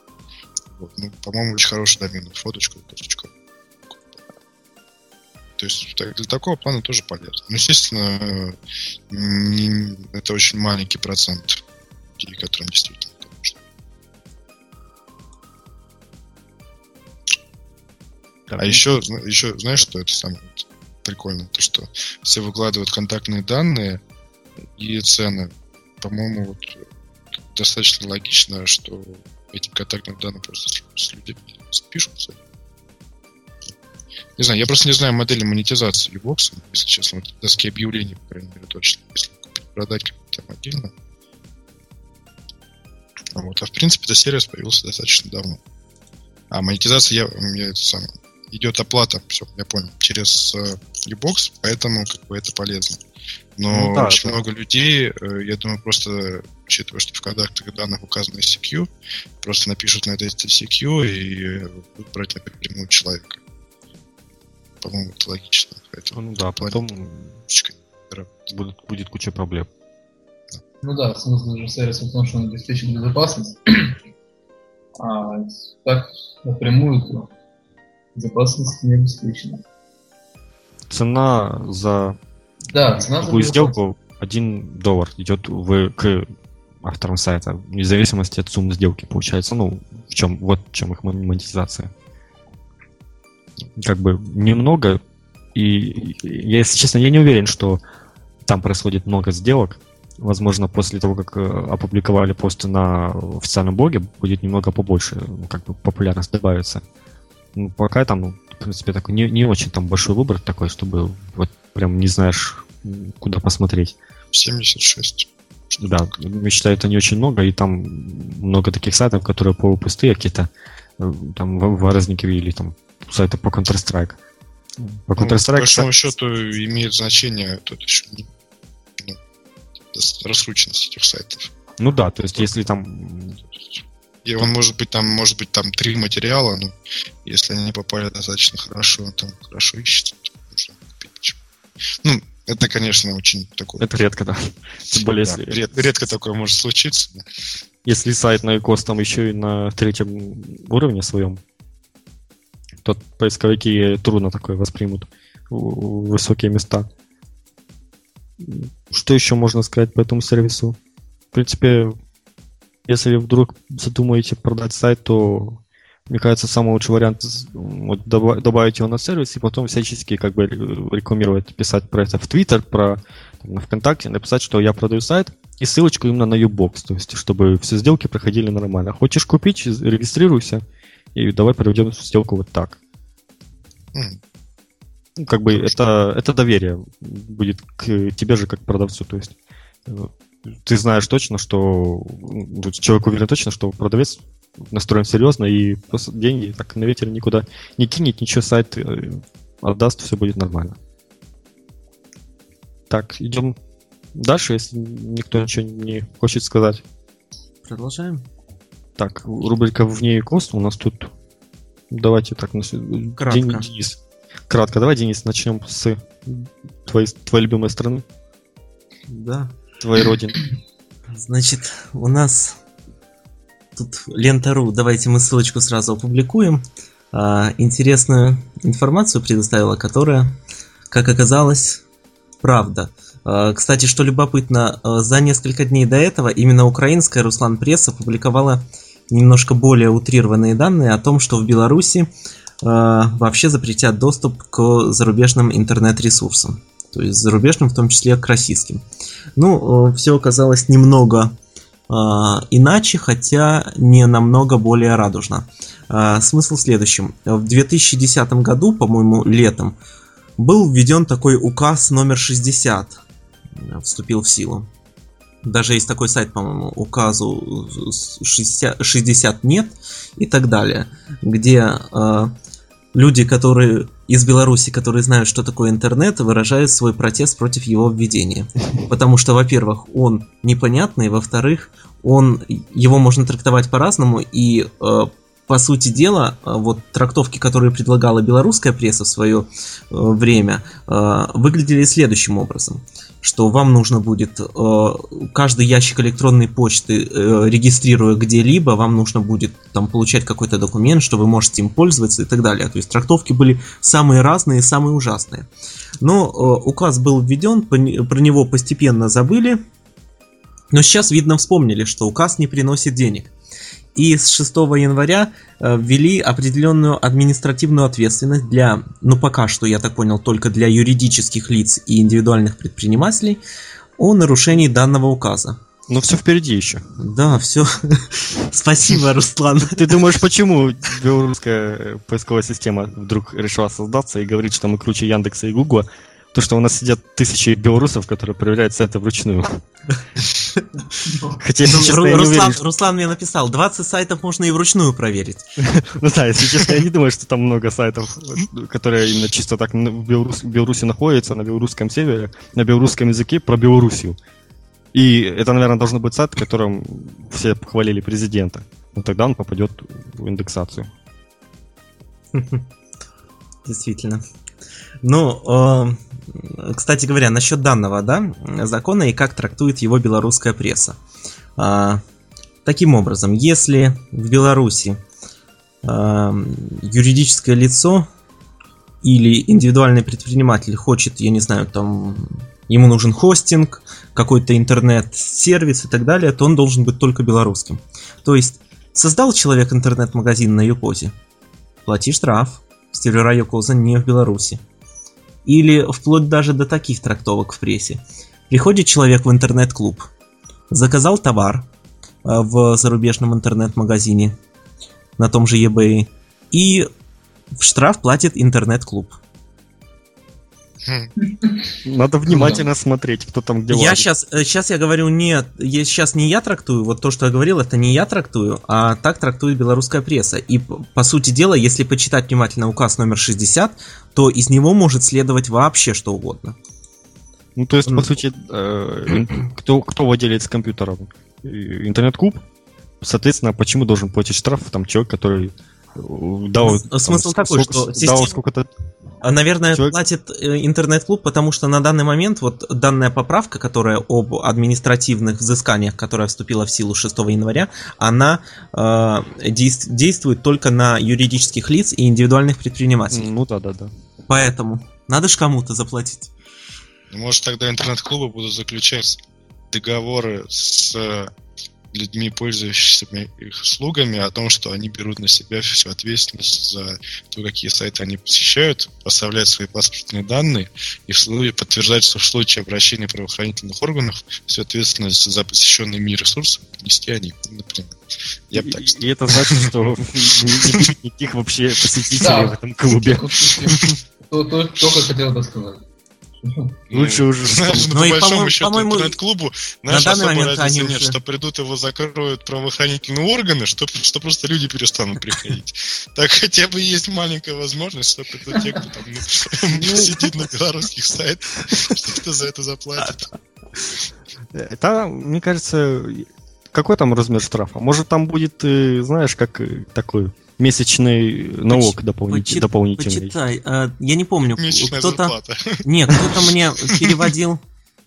Вот. Ну, по-моему, очень хороший домен, фоточка, точка. То есть для такого плана тоже полезно. Но, естественно, не, это очень маленький процент людей, которым действительно это нужно. А еще, еще, знаешь, что это самое прикольно? То, что все выкладывают контактные данные и цены. По-моему, вот достаточно логично, что эти контактные данные просто с, с людьми спишутся. Не знаю, я просто не знаю модели монетизации Ubox, если честно, вот доски объявлений, по крайней мере, точно. Если продать как-то там отдельно. Вот. А в принципе, этот сервис появился достаточно давно. А монетизация, я, у меня это самое, идет оплата, все, я понял, через э, Ubox, поэтому как бы это полезно. Но ну, да, очень да. много людей, э, я думаю, просто учитывая, что в контактах данных указано ICQ, просто напишут на это ICQ и будут брать напрямую человека. По-моему, это логично. Поэтому ну да, потом будет, будет куча проблем. Ну да, смысл же сервиса в том, что он обеспечит безопасность. А так напрямую то безопасность не обеспечена. Цена за да, цена такую сделку 1 доллар идет в, к авторам сайта, вне зависимости от суммы сделки, получается. Ну, в чем, вот в чем их монетизация. Как бы немного, и я, если честно, я не уверен, что там происходит много сделок. Возможно, после того, как э, опубликовали посты на официальном блоге, будет немного побольше, ну, как бы популярность добавится. Ну, пока там, ну, в принципе, такой не, не очень там большой выбор такой, чтобы вот прям не знаешь, куда посмотреть. 76. Да, я считаю, это не очень много, и там много таких сайтов, которые полупустые, какие-то э, там варазники или там сайты по Counter-Strike. По Counter-Strike... Ну, по большому счету имеет значение тут еще ну, раскрученность этих сайтов. Ну да, то есть если там... И он может быть там, может быть там три материала, но если они попали достаточно хорошо, он там хорошо ищется, то можно купить. Почему? Ну, это, конечно, очень такое. Это редко, да. Тем более, да, если... Ред, редко такое может случиться. Да. Если сайт на ИКОС там еще и на третьем уровне своем, то поисковики трудно такое воспримут высокие места. Что еще можно сказать по этому сервису? В принципе, если вдруг задумаете продать сайт, то мне кажется, самый лучший вариант вот, добавить его на сервис и потом всячески как бы рекламировать, писать про это в Твиттер, про там, ВКонтакте, написать, что я продаю сайт и ссылочку именно на Ubox, то есть чтобы все сделки проходили нормально. Хочешь купить, регистрируйся и давай проведем сделку вот так. Ну, как бы это, это доверие будет к тебе же как продавцу, то есть э, ты знаешь точно, что ну, человек уверен точно, что продавец настроен серьезно и просто деньги так на ветер никуда не кинет, ничего сайт э, отдаст, все будет нормально. Так, идем дальше, если никто ничего не хочет сказать. Продолжаем. Так, рубрика «Вне и кост» у нас тут... Давайте так, Кратко. Денис. Кратко, давай, Денис, начнем с твоей, твоей любимой страны. Да. Твоей родины. Значит, у нас тут лента.ру, давайте мы ссылочку сразу опубликуем. А, интересную информацию предоставила, которая, как оказалось, правда. А, кстати, что любопытно, а, за несколько дней до этого именно украинская Руслан Пресс опубликовала немножко более утрированные данные о том, что в Беларуси вообще запретят доступ к зарубежным интернет-ресурсам. То есть зарубежным, в том числе к российским. Ну, все оказалось немного иначе, хотя не намного более радужно. Смысл в следующем. В 2010 году, по-моему, летом, был введен такой указ номер 60, вступил в силу. Даже есть такой сайт, по-моему, указу 60, 60 нет и так далее, где люди, которые из Беларуси, которые знают, что такое интернет, выражают свой протест против его введения. Потому что, во-первых, он непонятный, во-вторых, он, его можно трактовать по-разному, и э, по сути дела, э, вот трактовки, которые предлагала белорусская пресса в свое э, время, э, выглядели следующим образом что вам нужно будет э, каждый ящик электронной почты, э, регистрируя где-либо, вам нужно будет там получать какой-то документ, что вы можете им пользоваться и так далее. То есть трактовки были самые разные и самые ужасные. Но э, указ был введен, про него постепенно забыли, но сейчас, видно, вспомнили, что указ не приносит денег. И с 6 января э, ввели определенную административную ответственность для, ну пока что, я так понял, только для юридических лиц и индивидуальных предпринимателей о нарушении данного указа. Ну все впереди еще. Да, все. Спасибо, Руслан. Ты думаешь, почему белорусская поисковая система вдруг решила создаться и говорит, что мы круче Яндекса и Гугла? То, что у нас сидят тысячи белорусов, которые проверяют сайты вручную. Хотя, если честно, я не уверен, Руслан мне написал, 20 сайтов можно и вручную проверить. Ну да, если честно, я не думаю, что там много сайтов, которые именно чисто так в Беларуси находятся, на белорусском севере, на белорусском языке про Белоруссию. И это, наверное, должен быть сайт, которым все похвалили президента. Ну тогда он попадет в индексацию. Действительно. Ну, кстати говоря, насчет данного да, закона и как трактует его белорусская пресса. А, таким образом, если в Беларуси а, юридическое лицо или индивидуальный предприниматель хочет, я не знаю, там ему нужен хостинг, какой-то интернет-сервис и так далее, то он должен быть только белорусским. То есть, создал человек интернет-магазин на Юкозе, плати штраф, сервера Юкоза не в Беларуси. Или вплоть даже до таких трактовок в прессе. Приходит человек в интернет-клуб, заказал товар э, в зарубежном интернет-магазине на том же eBay и штраф платит интернет-клуб. Надо внимательно смотреть, кто там где Я сейчас, сейчас э, я говорю не, я, сейчас не я трактую, вот то, что я говорил, это не я трактую, а так трактует белорусская пресса. И по сути дела, если почитать внимательно указ номер 60, то из него может следовать вообще что угодно. Ну, то есть, по сути, э, кто, кто владелец компьютера? Интернет-клуб? Соответственно, почему должен платить штраф там человек, который дал... Смысл там, такой, сколько, что... Дал сколько-то Наверное, Человек... платит э, интернет-клуб, потому что на данный момент вот данная поправка, которая об административных взысканиях, которая вступила в силу 6 января, она э, действует только на юридических лиц и индивидуальных предпринимателей. Ну да, да, да. Поэтому надо же кому-то заплатить. Может тогда интернет-клубы будут заключать договоры с людьми, пользующимися их услугами, о том, что они берут на себя всю ответственность за то, какие сайты они посещают, поставляют свои паспортные данные и в случае, подтверждать, что в случае обращения правоохранительных органов всю ответственность за посещенные ими ресурсы нести они, например. Я бы так и, и это значит, что никаких вообще посетителей в этом клубе. Только хотел бы сказать. Лучше уже. Знаешь, ну, по и, большому счету, интернет-клубу, знаешь, на особо разницы нет, уже... что придут его закроют правоохранительные органы, что, что просто люди перестанут приходить. Так хотя бы есть маленькая возможность, что придут те, кто там ну, ну. сидит на белорусских сайтах, что кто за это заплатит. Это, мне кажется, какой там размер штрафа? Может, там будет, э, знаешь, как э, такой месячный налог Поч- дополнитель, почит- дополнительный. Почитай, а, я не помню, кто-то... Нет, кто-то мне переводил...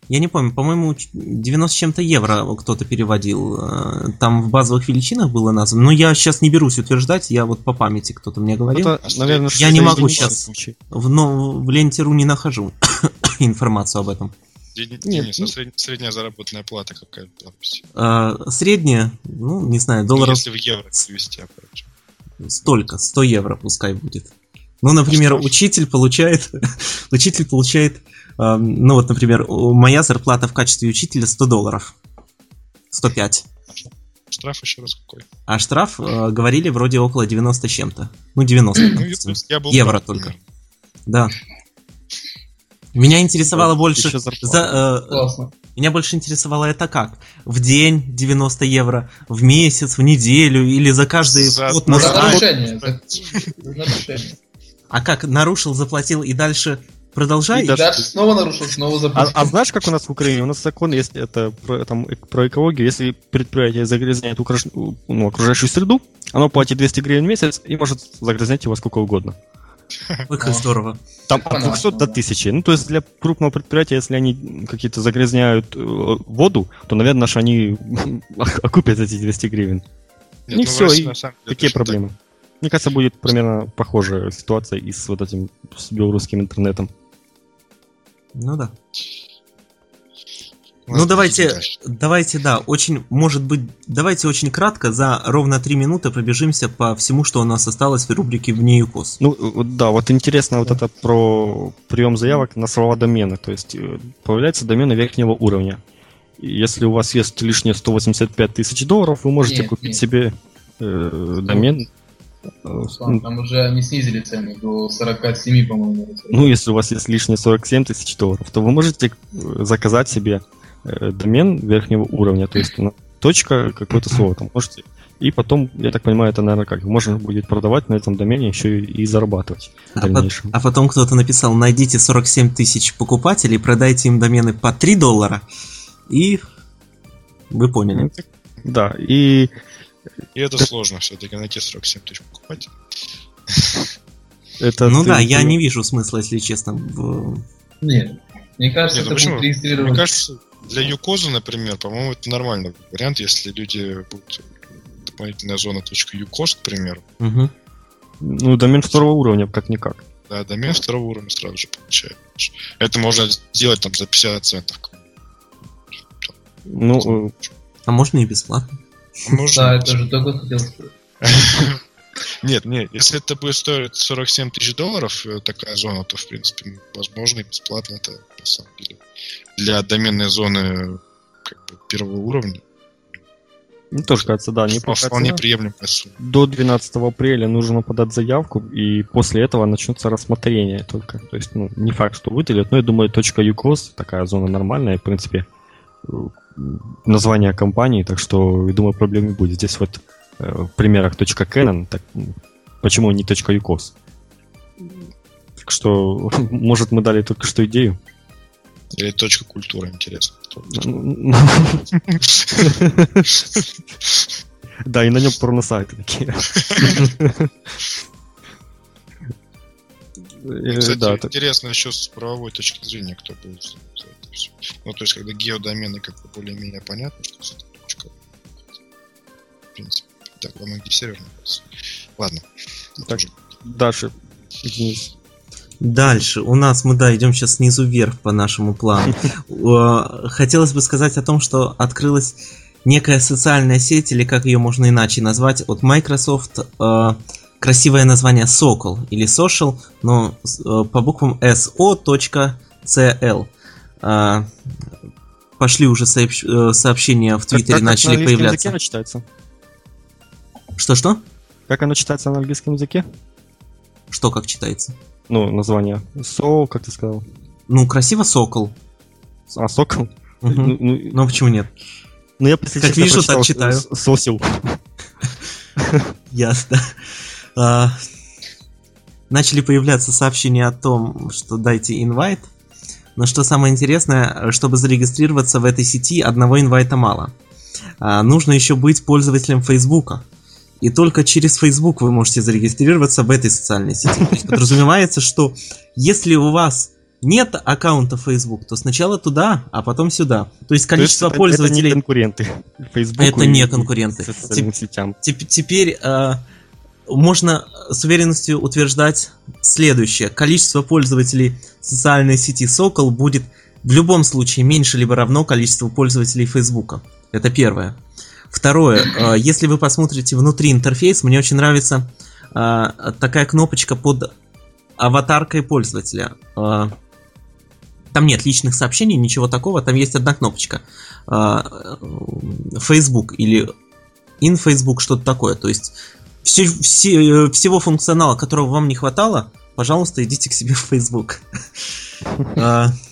Я не помню, по-моему, 90 чем-то евро кто-то переводил. А, там в базовых величинах было названо. Но я сейчас не берусь утверждать, я вот по памяти кто-то мне говорил. Это, наверное, я не могу сейчас. В, но, в ленте.ру не нахожу информацию об этом. Денис, Нет, а сред, средняя заработная плата какая была? А, средняя, ну, не знаю, долларов... Ну, если в евро перевести, опять столько, 100 евро пускай будет. Ну, например, учитель получает, учитель получает, ну вот, например, моя зарплата в качестве учителя 100 долларов. 105. Штраф еще раз какой? А штраф, э, говорили, вроде около 90 с чем-то. Ну, 90, Ну, допустим. Евро прав, только. Да. Меня интересовало больше... За, э, Классно. Меня больше интересовало это как? В день 90 евро, в месяц, в неделю или за каждый За- Ну, на За нарушение. За за нарушение. А как, нарушил, заплатил и дальше продолжай? И И даже- дальше снова нарушил, снова А, заплатил. а знаешь, как у нас в Украине? У нас закон есть это про, там, э- про экологию. Если предприятие загрязняет украш- ну, окружающую среду, оно платит 200 гривен в месяц и может загрязнять его сколько угодно. Ой, как А. здорово. Там Это от 200 до понятно, да. 1000. Ну, то есть для крупного предприятия, если они какие-то загрязняют э, воду, то, наверное, ж они окупят эти 200 гривен. Нет, И ну, в всё, России и деле Такие точно так. проблемы. Мне кажется, будет примерно похожая ситуация и с вот этим с белорусским интернетом. Ну да. Ну давайте, давайте, да, очень, может быть, давайте очень кратко, за ровно три минуты пробежимся по всему, что у нас осталось в рубрике «Вне ЮКОС». Ну, э, да, вот интересно вот это про прием заявок на слова домена. То есть э, появляются домены верхнего уровня. Если у вас есть лишние 185 тысяч долларов, вы можете Нет, купить нет. себе э, домен. э, Руслан, Там уже они снизили цену до 47, по-моему. Ну, если у вас есть лишние 47 тысяч долларов, то вы можете э, заказать себе э, домен верхнего уровня, то есть на точка какое-то слово там можете. И потом, я так понимаю, это, наверное, как можно будет продавать на этом домене еще и, и зарабатывать в А, по- дальнейшем. а потом кто-то написал, найдите 47 тысяч покупателей, продайте им домены по 3 доллара, и вы поняли. Да, и И это сложно все-таки найти 47 тысяч покупателей. это... ну ты- да, я ты- не вижу смысла, если честно. в- Нет. Мне кажется, Нет, ну это почему? будет регистрировать. Мне кажется, для Юкоза, например, по-моему, это нормальный вариант, если люди будут дополнительная зона .юкоз, к примеру, Мгм. Ну, домен второго уровня, как-никак. да, домен второго уровня сразу же получаешь. Это можно сделать там за 50 центов. Ну, э, А можно и бесплатно. А можно- Да, это же только хотел сказать. Нет, нет, если это будет стоить 47 тысяч долларов, э, такая зона, то, в принципе, возможно, и бесплатно это, на самом деле, для доменной зоны как бы, первого уровня. мне тоже кажется, да, Не неплохая вполне приемлемая сумма. До 12 апреля нужно подать заявку, и после этого начнется рассмотрение только. То есть, ну, не факт, что выделят, но я думаю, .ucos, такая зона нормальная, в принципе, э, название компании, так что, я думаю, проблем не будет. Здесь вот э, в примерах .canon, так, м, почему не .ucos? Так что, может, мы дали только что идею. Или точка культуры, интересно. Кто- Да, и на нем порносайты такие. Э, Кстати, Да, интересно еще с правовой точки зрения, кто будет за это все. Ну, то есть, когда геодомены как-то более-менее понятно, что это точка. В принципе, так, во многих серверах. Ладно. Так. Дальше. Денис. Дальше у нас мы, да, идем сейчас снизу вверх по нашему плану. Хотелось бы сказать о том, что открылась некая социальная сеть, или как ее можно иначе назвать, от Microsoft. э, Красивое название Sokol или Social, но э, по буквам so.cl. Э, Пошли уже сообщ- сообщения в Твиттере, Как- как начали на английском языке появляться. оно читается? Что-что? Как оно читается на английском языке? Что как читается? Ну, название. So, как ты сказал? Ну, красиво Сокол. А, Сокол? Мгм. Ну, ну, Ну, почему нет? ну, я, если Как честно, вижу, так читаю. Сосил. Ясно. А, Начали появляться сообщения о том, что дайте инвайт. Но что самое интересное, чтобы зарегистрироваться в этой сети, одного инвайта мало. А, Нужно еще быть пользователем Фейсбука. И только через Facebook вы можете зарегистрироваться в этой социальной сети. То есть подразумевается, что если у вас нет аккаунта Facebook, то сначала туда, а потом сюда. То есть То есть количество это- пользователей... Это не конкуренты. Фейсбуку Это не конкуренты. социальным сетям. Теп- Теперь э, можно с уверенностью утверждать следующее. Количество пользователей социальной сети Сокол будет в любом случае меньше либо равно количеству пользователей Фейсбука. Это первое. Второе. э, если вы посмотрите внутри интерфейс, мне очень нравится э, такая кнопочка под аватаркой пользователя. Э, Там нет личных сообщений, ничего такого, там есть одна кнопочка. Facebook или in Facebook, что-то такое. То есть все, все, всего функционала, которого вам не хватало, пожалуйста, идите к себе в Facebook.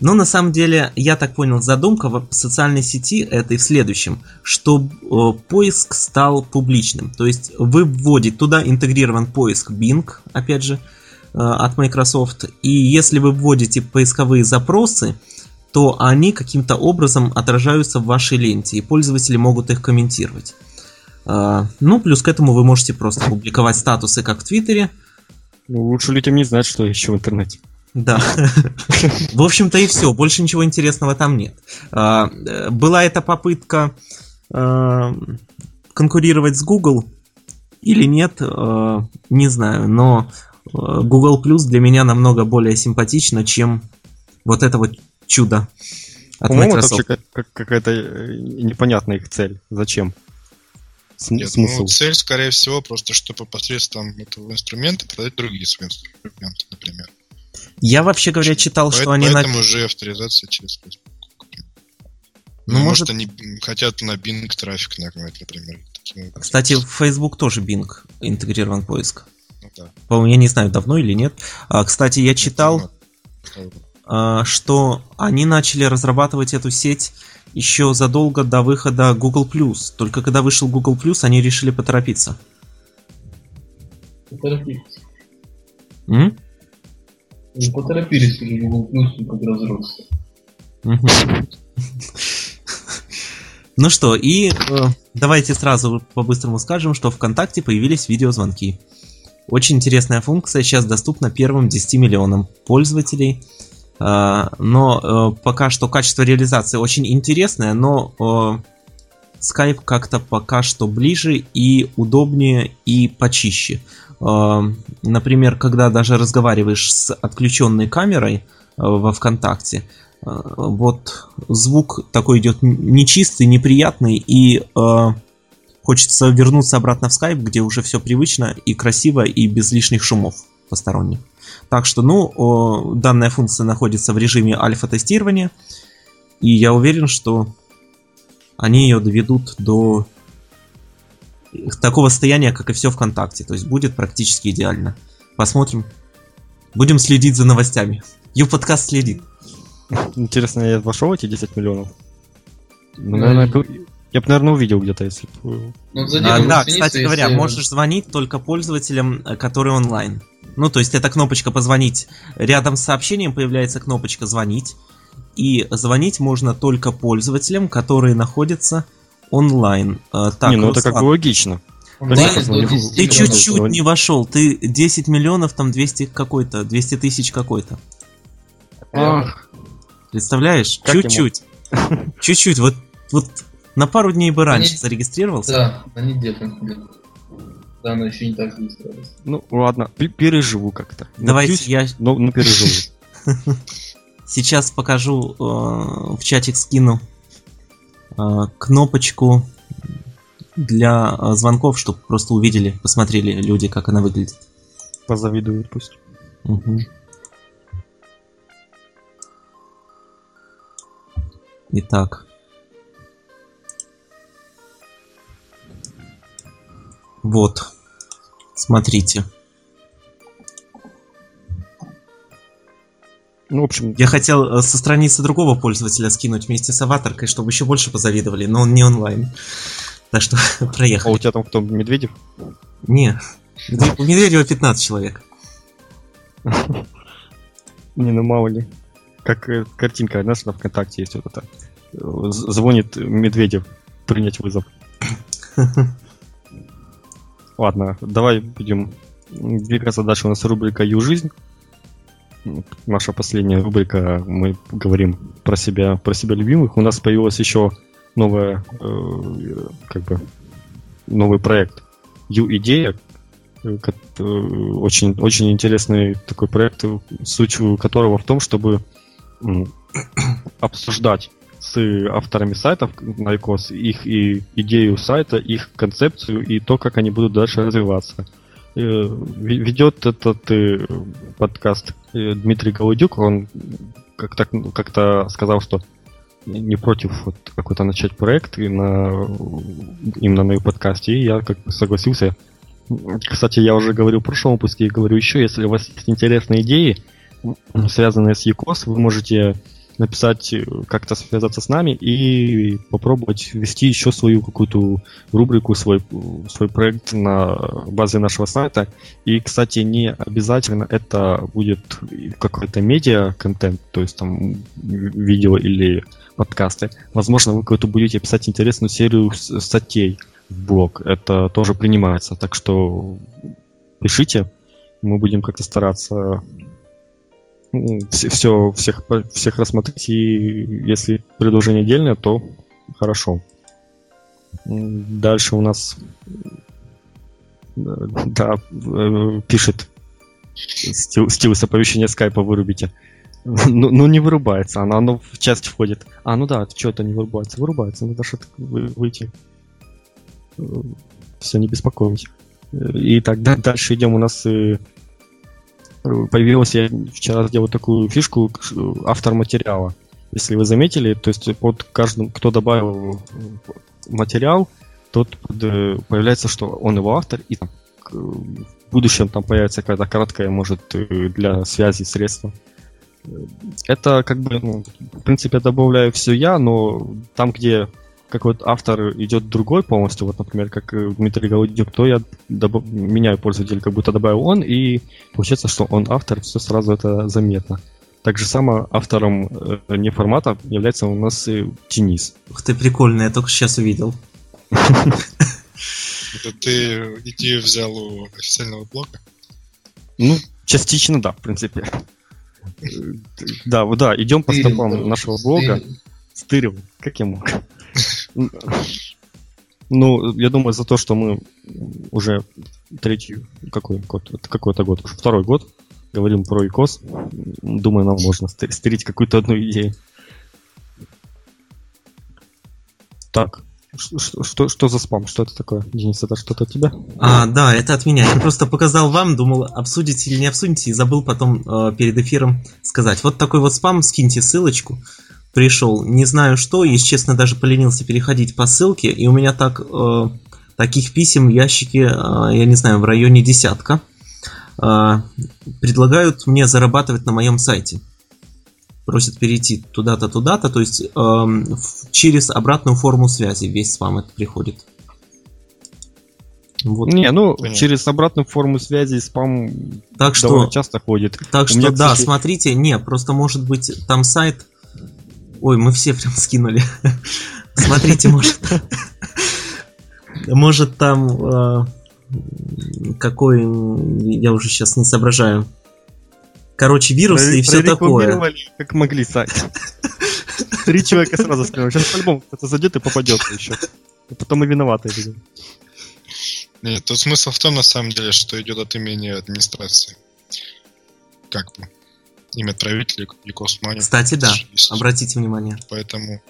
Но на самом деле, я так понял, задумка в социальной сети этой в следующем, что э, поиск стал публичным. То есть вы вводите туда интегрирован поиск Bing, опять же, э, от Microsoft. И если вы вводите поисковые запросы, то они каким-то образом отражаются в вашей ленте, и пользователи могут их комментировать. Э, ну, плюс к этому вы можете просто публиковать статусы, как в Твиттере. Ну, лучше людям не знать, что еще в интернете. Да. В общем-то и все. Больше ничего интересного там нет. А, была эта попытка а, конкурировать с Google или нет, а, не знаю. Но Google Plus для меня намного более симпатично, чем вот это вот чудо от По-моему, Microsoft. это какая-то э, непонятная их цель. Зачем? Нет, смысл? Ну, цель, скорее всего, просто чтобы посредством этого инструмента продать другие свои инструменты, например. Я вообще говоря читал, Поэтому, что они... Поэтому на... же авторизация через Facebook. Ну, ну, может, может, они хотят на Bing трафик нагнать, например. Кстати, в Facebook тоже Bing интегрирован поиск. Ну, да. По-моему, я не знаю, давно или нет. А, кстати, я читал, а, что они начали разрабатывать эту сеть еще задолго до выхода Google+. Только когда вышел Google+, они решили поторопиться. Поторопиться. М? Не поторопились уже Google Plus как разросся. Ну что, и э, давайте сразу по-быстрому скажем, что ВКонтакте появились видеозвонки. Очень интересная функция, сейчас доступна первым 10 миллионам пользователей. Э, но э, пока что качество реализации очень интересное, но э, Skype как-то пока что ближе и удобнее и почище. Эм, например, когда даже разговариваешь с отключенной камерой э, во ВКонтакте, э, вот звук такой идет нечистый, неприятный, и э, хочется вернуться обратно в Skype, где уже все привычно и красиво, и без лишних шумов посторонних. Так что, ну, данная функция находится в режиме альфа-тестирования, и я уверен, что они ее доведут до такого состояния, как и все ВКонтакте. То есть будет практически идеально. Посмотрим. Будем следить за новостями. Ю-подкаст следит. Интересно, я вошел эти 10 миллионов? Ну, наверное, я бы, наверное, увидел где-то, если бы... Ну, а, да, кстати говоря, если... можешь звонить только пользователям, э, которые онлайн. Ну, то есть, эта кнопочка «Позвонить». Рядом с сообщением появляется кнопочка «Звонить». И звонить можно только пользователям, которые находятся онлайн. А, так, не, ну Руслан, это как бы логично. Ты, чуть-чуть не вошел, ты 10 миллионов, там 200 какой-то, 200 тысяч какой-то. Ах. Представляешь? Чуть-чуть. Чуть-чуть, вот, вот на пару дней бы раньше зарегистрировался. Да, на неделю. Да, она еще не так зарегистрировалась. Ну, ладно, переживу как-то. Давайте я... Ну, ну переживу. Сейчас покажу, э, в чатик скину кнопочку для э, звонков, чтобы просто увидели, посмотрели люди, как она выглядит. Позавидуют пусть. Угу. Итак. Вот. Смотрите. Ну, в общем... Я хотел э, со страницы другого пользователя скинуть вместе с аватаркой, чтобы еще больше позавидовали, но он не онлайн. Так что проехали. А у тебя там кто, Медведев? Не. У Медведева 15 человек. Не, ну мало ли. Как э, картинка, знаешь, на ВКонтакте есть вот это. Звонит Медведев принять вызов. Ладно, давай будем двигаться дальше. У нас рубрика «Ю-жизнь» наша последняя рубрика, мы говорим про себя, про себя любимых. У нас появилась еще новая, э, как бы, новый проект Ю-идея, э, очень, очень интересный такой проект, суть которого в том, чтобы обсуждать с авторами сайтов на ICOS их и идею сайта, их концепцию и то, как они будут дальше развиваться. Э, ведет этот э, подкаст э, Дмитрий Голодюк, он как-то как сказал, что не против вот какой-то начать проект и на, именно на ее подкасте, и я как бы согласился. Кстати, я уже говорил в прошлом выпуске и говорю еще, если у вас есть интересные идеи, связанные с ECOS, вы можете написать, э, как-то связаться с нами и попробовать ввести еще свою какую-то рубрику, свой, свой проект на базе нашего сайта. И, кстати, не обязательно это будет какой-то медиа-контент, то есть там видео или подкасты. Возможно, вы какую-то будете писать интересную серию статей в блог. Это тоже принимается. Так что пишите, мы будем как-то стараться все, всех, всех рассмотреть, и если предложение отдельное, то хорошо. Дальше у нас да, э, пишет стил, стил с оповещения скайпа вырубите. Ну, ну не вырубается, оно, оно в часть входит. А, ну да, что это не вырубается? Вырубается, надо что-то выйти. Все, не беспокойтесь. И так дальше идем у нас э, появилась, я вчера сделал такую фишку, автор материала. Если вы заметили, то есть под каждым, кто добавил материал, тот э, появляется, что он его автор, и в будущем там появится какая-то краткая, может, э, для связи средства. Это как бы, ну, в принципе, добавляю все я, но там, где как вот автор идет другой полностью, вот, например, как э, Дмитрий Голодюк, то я добав... меняю пользователя, как будто добавил он, и получается, что он автор, все сразу это заметно. Так же само автором э, не формата является у нас и Денис. Ух ты, прикольно, я только сейчас увидел. Это ты идею взял у официального блога? Ну, частично, да, в принципе. Да, да, идем по стопам нашего блога. Стырил, как я мог. Ну, я думаю, за то, что мы уже третий, какой год, какой-то год, уже второй год говорим про ИКОС, думаю, нам можно стереть какую-то одну идею. Так, что, что, за спам? Что это такое? Денис, это что-то от тебя? А, да, это от меня. Я просто показал вам, думал, обсудите или не обсудите, и забыл потом э, перед эфиром сказать. Вот такой вот спам, скиньте ссылочку пришел, не знаю что, если честно, даже поленился переходить по ссылке, и у меня так, э, таких писем в ящике, э, я не знаю, в районе десятка, э, предлагают мне зарабатывать на моем сайте. Просят перейти туда-то, туда-то, то есть э, через обратную форму связи весь спам это приходит. Вот. Не, ну Понятно. через обратную форму связи спам так что, часто ходит. Так что, меня, да, кстати... смотрите, не, просто может быть там сайт Ой, мы все прям скинули. Смотрите, может... Может там... Э, какой... Я уже сейчас не соображаю. Короче, вирусы и все такое. как могли сайт. Три человека сразу скинули. Сейчас по-любому кто-то зайдет и попадет еще. И потом мы виноваты будем. Нет, тут смысл в том, на самом деле, что идет от имени администрации. Как бы имя отправителя Якос Мани. Кстати, да, есть. обратите внимание. Поэтому...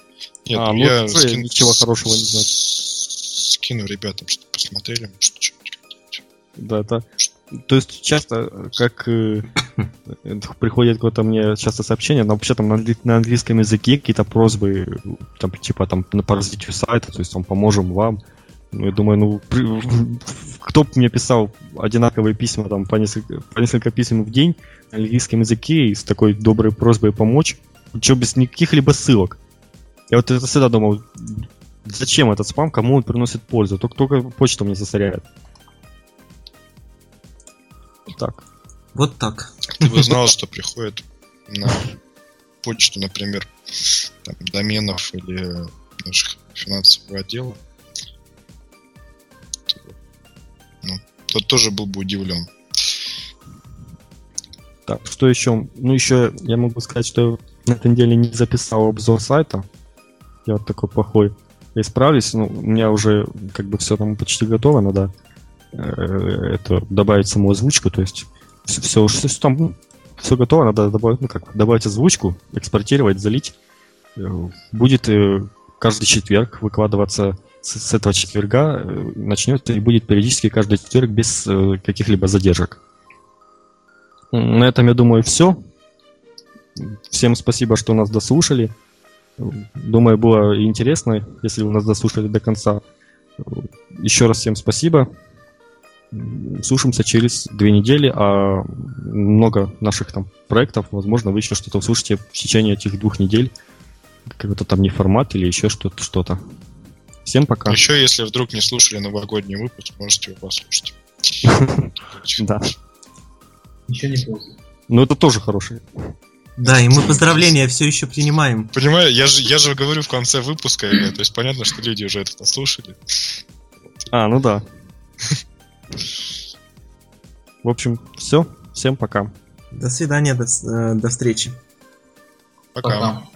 Нет, а, ну, я скин... ничего хорошего не знаю. Скину ребятам, чтобы посмотрели, может, что-нибудь Да, это... То есть часто, как э, приходит какое-то мне часто сообщение, но вообще там на, на английском языке какие-то просьбы, там, типа там по развитию сайта, то есть там поможем вам, ну, я думаю, ну, при, кто бы мне писал одинаковые письма, там, по несколько, по несколько писем в день на английском языке и с такой доброй просьбой помочь, что без никаких либо ссылок. Я вот это всегда думал, зачем этот спам, кому он приносит пользу, только, только почта мне засоряет. Так. Вот так. Ты бы знал, что приходит на почту, например, там, доменов или наших финансового отдела, тот тоже был бы удивлен. Так, что еще? Ну, еще я могу сказать, что на этой неделе не записал обзор сайта. Я вот такой плохой. Я исправлюсь, ну, у меня уже как бы все там почти готово, надо э, это добавить саму озвучку, то есть все, все, все там ну, все готово, надо добавить, ну как, добавить озвучку, экспортировать, залить. Э, будет э, каждый четверг выкладываться с, с этого четверга э, начнется и будет периодически каждый четверг без э, каких-либо задержек. На этом, я думаю, все. Всем спасибо, что нас дослушали. Думаю, было интересно, если вы нас дослушали до конца. Еще раз всем спасибо. Слушаемся через две недели, а много наших там проектов, возможно, вы еще что-то услышите в течение этих двух недель. Какой-то там не формат или еще что-то. что-то. Всем пока. Еще, если вдруг не слушали новогодний выпуск, можете его послушать. Да. Еще не поздно. Ну, это тоже хороший. Да, и мы поздравления все еще принимаем. Понимаю, я же, я же говорю в конце выпуска, то есть понятно, что люди уже это послушали. А, ну да. В общем, все. Всем пока. До свидания, до, э, до встречи. Пока. Пока.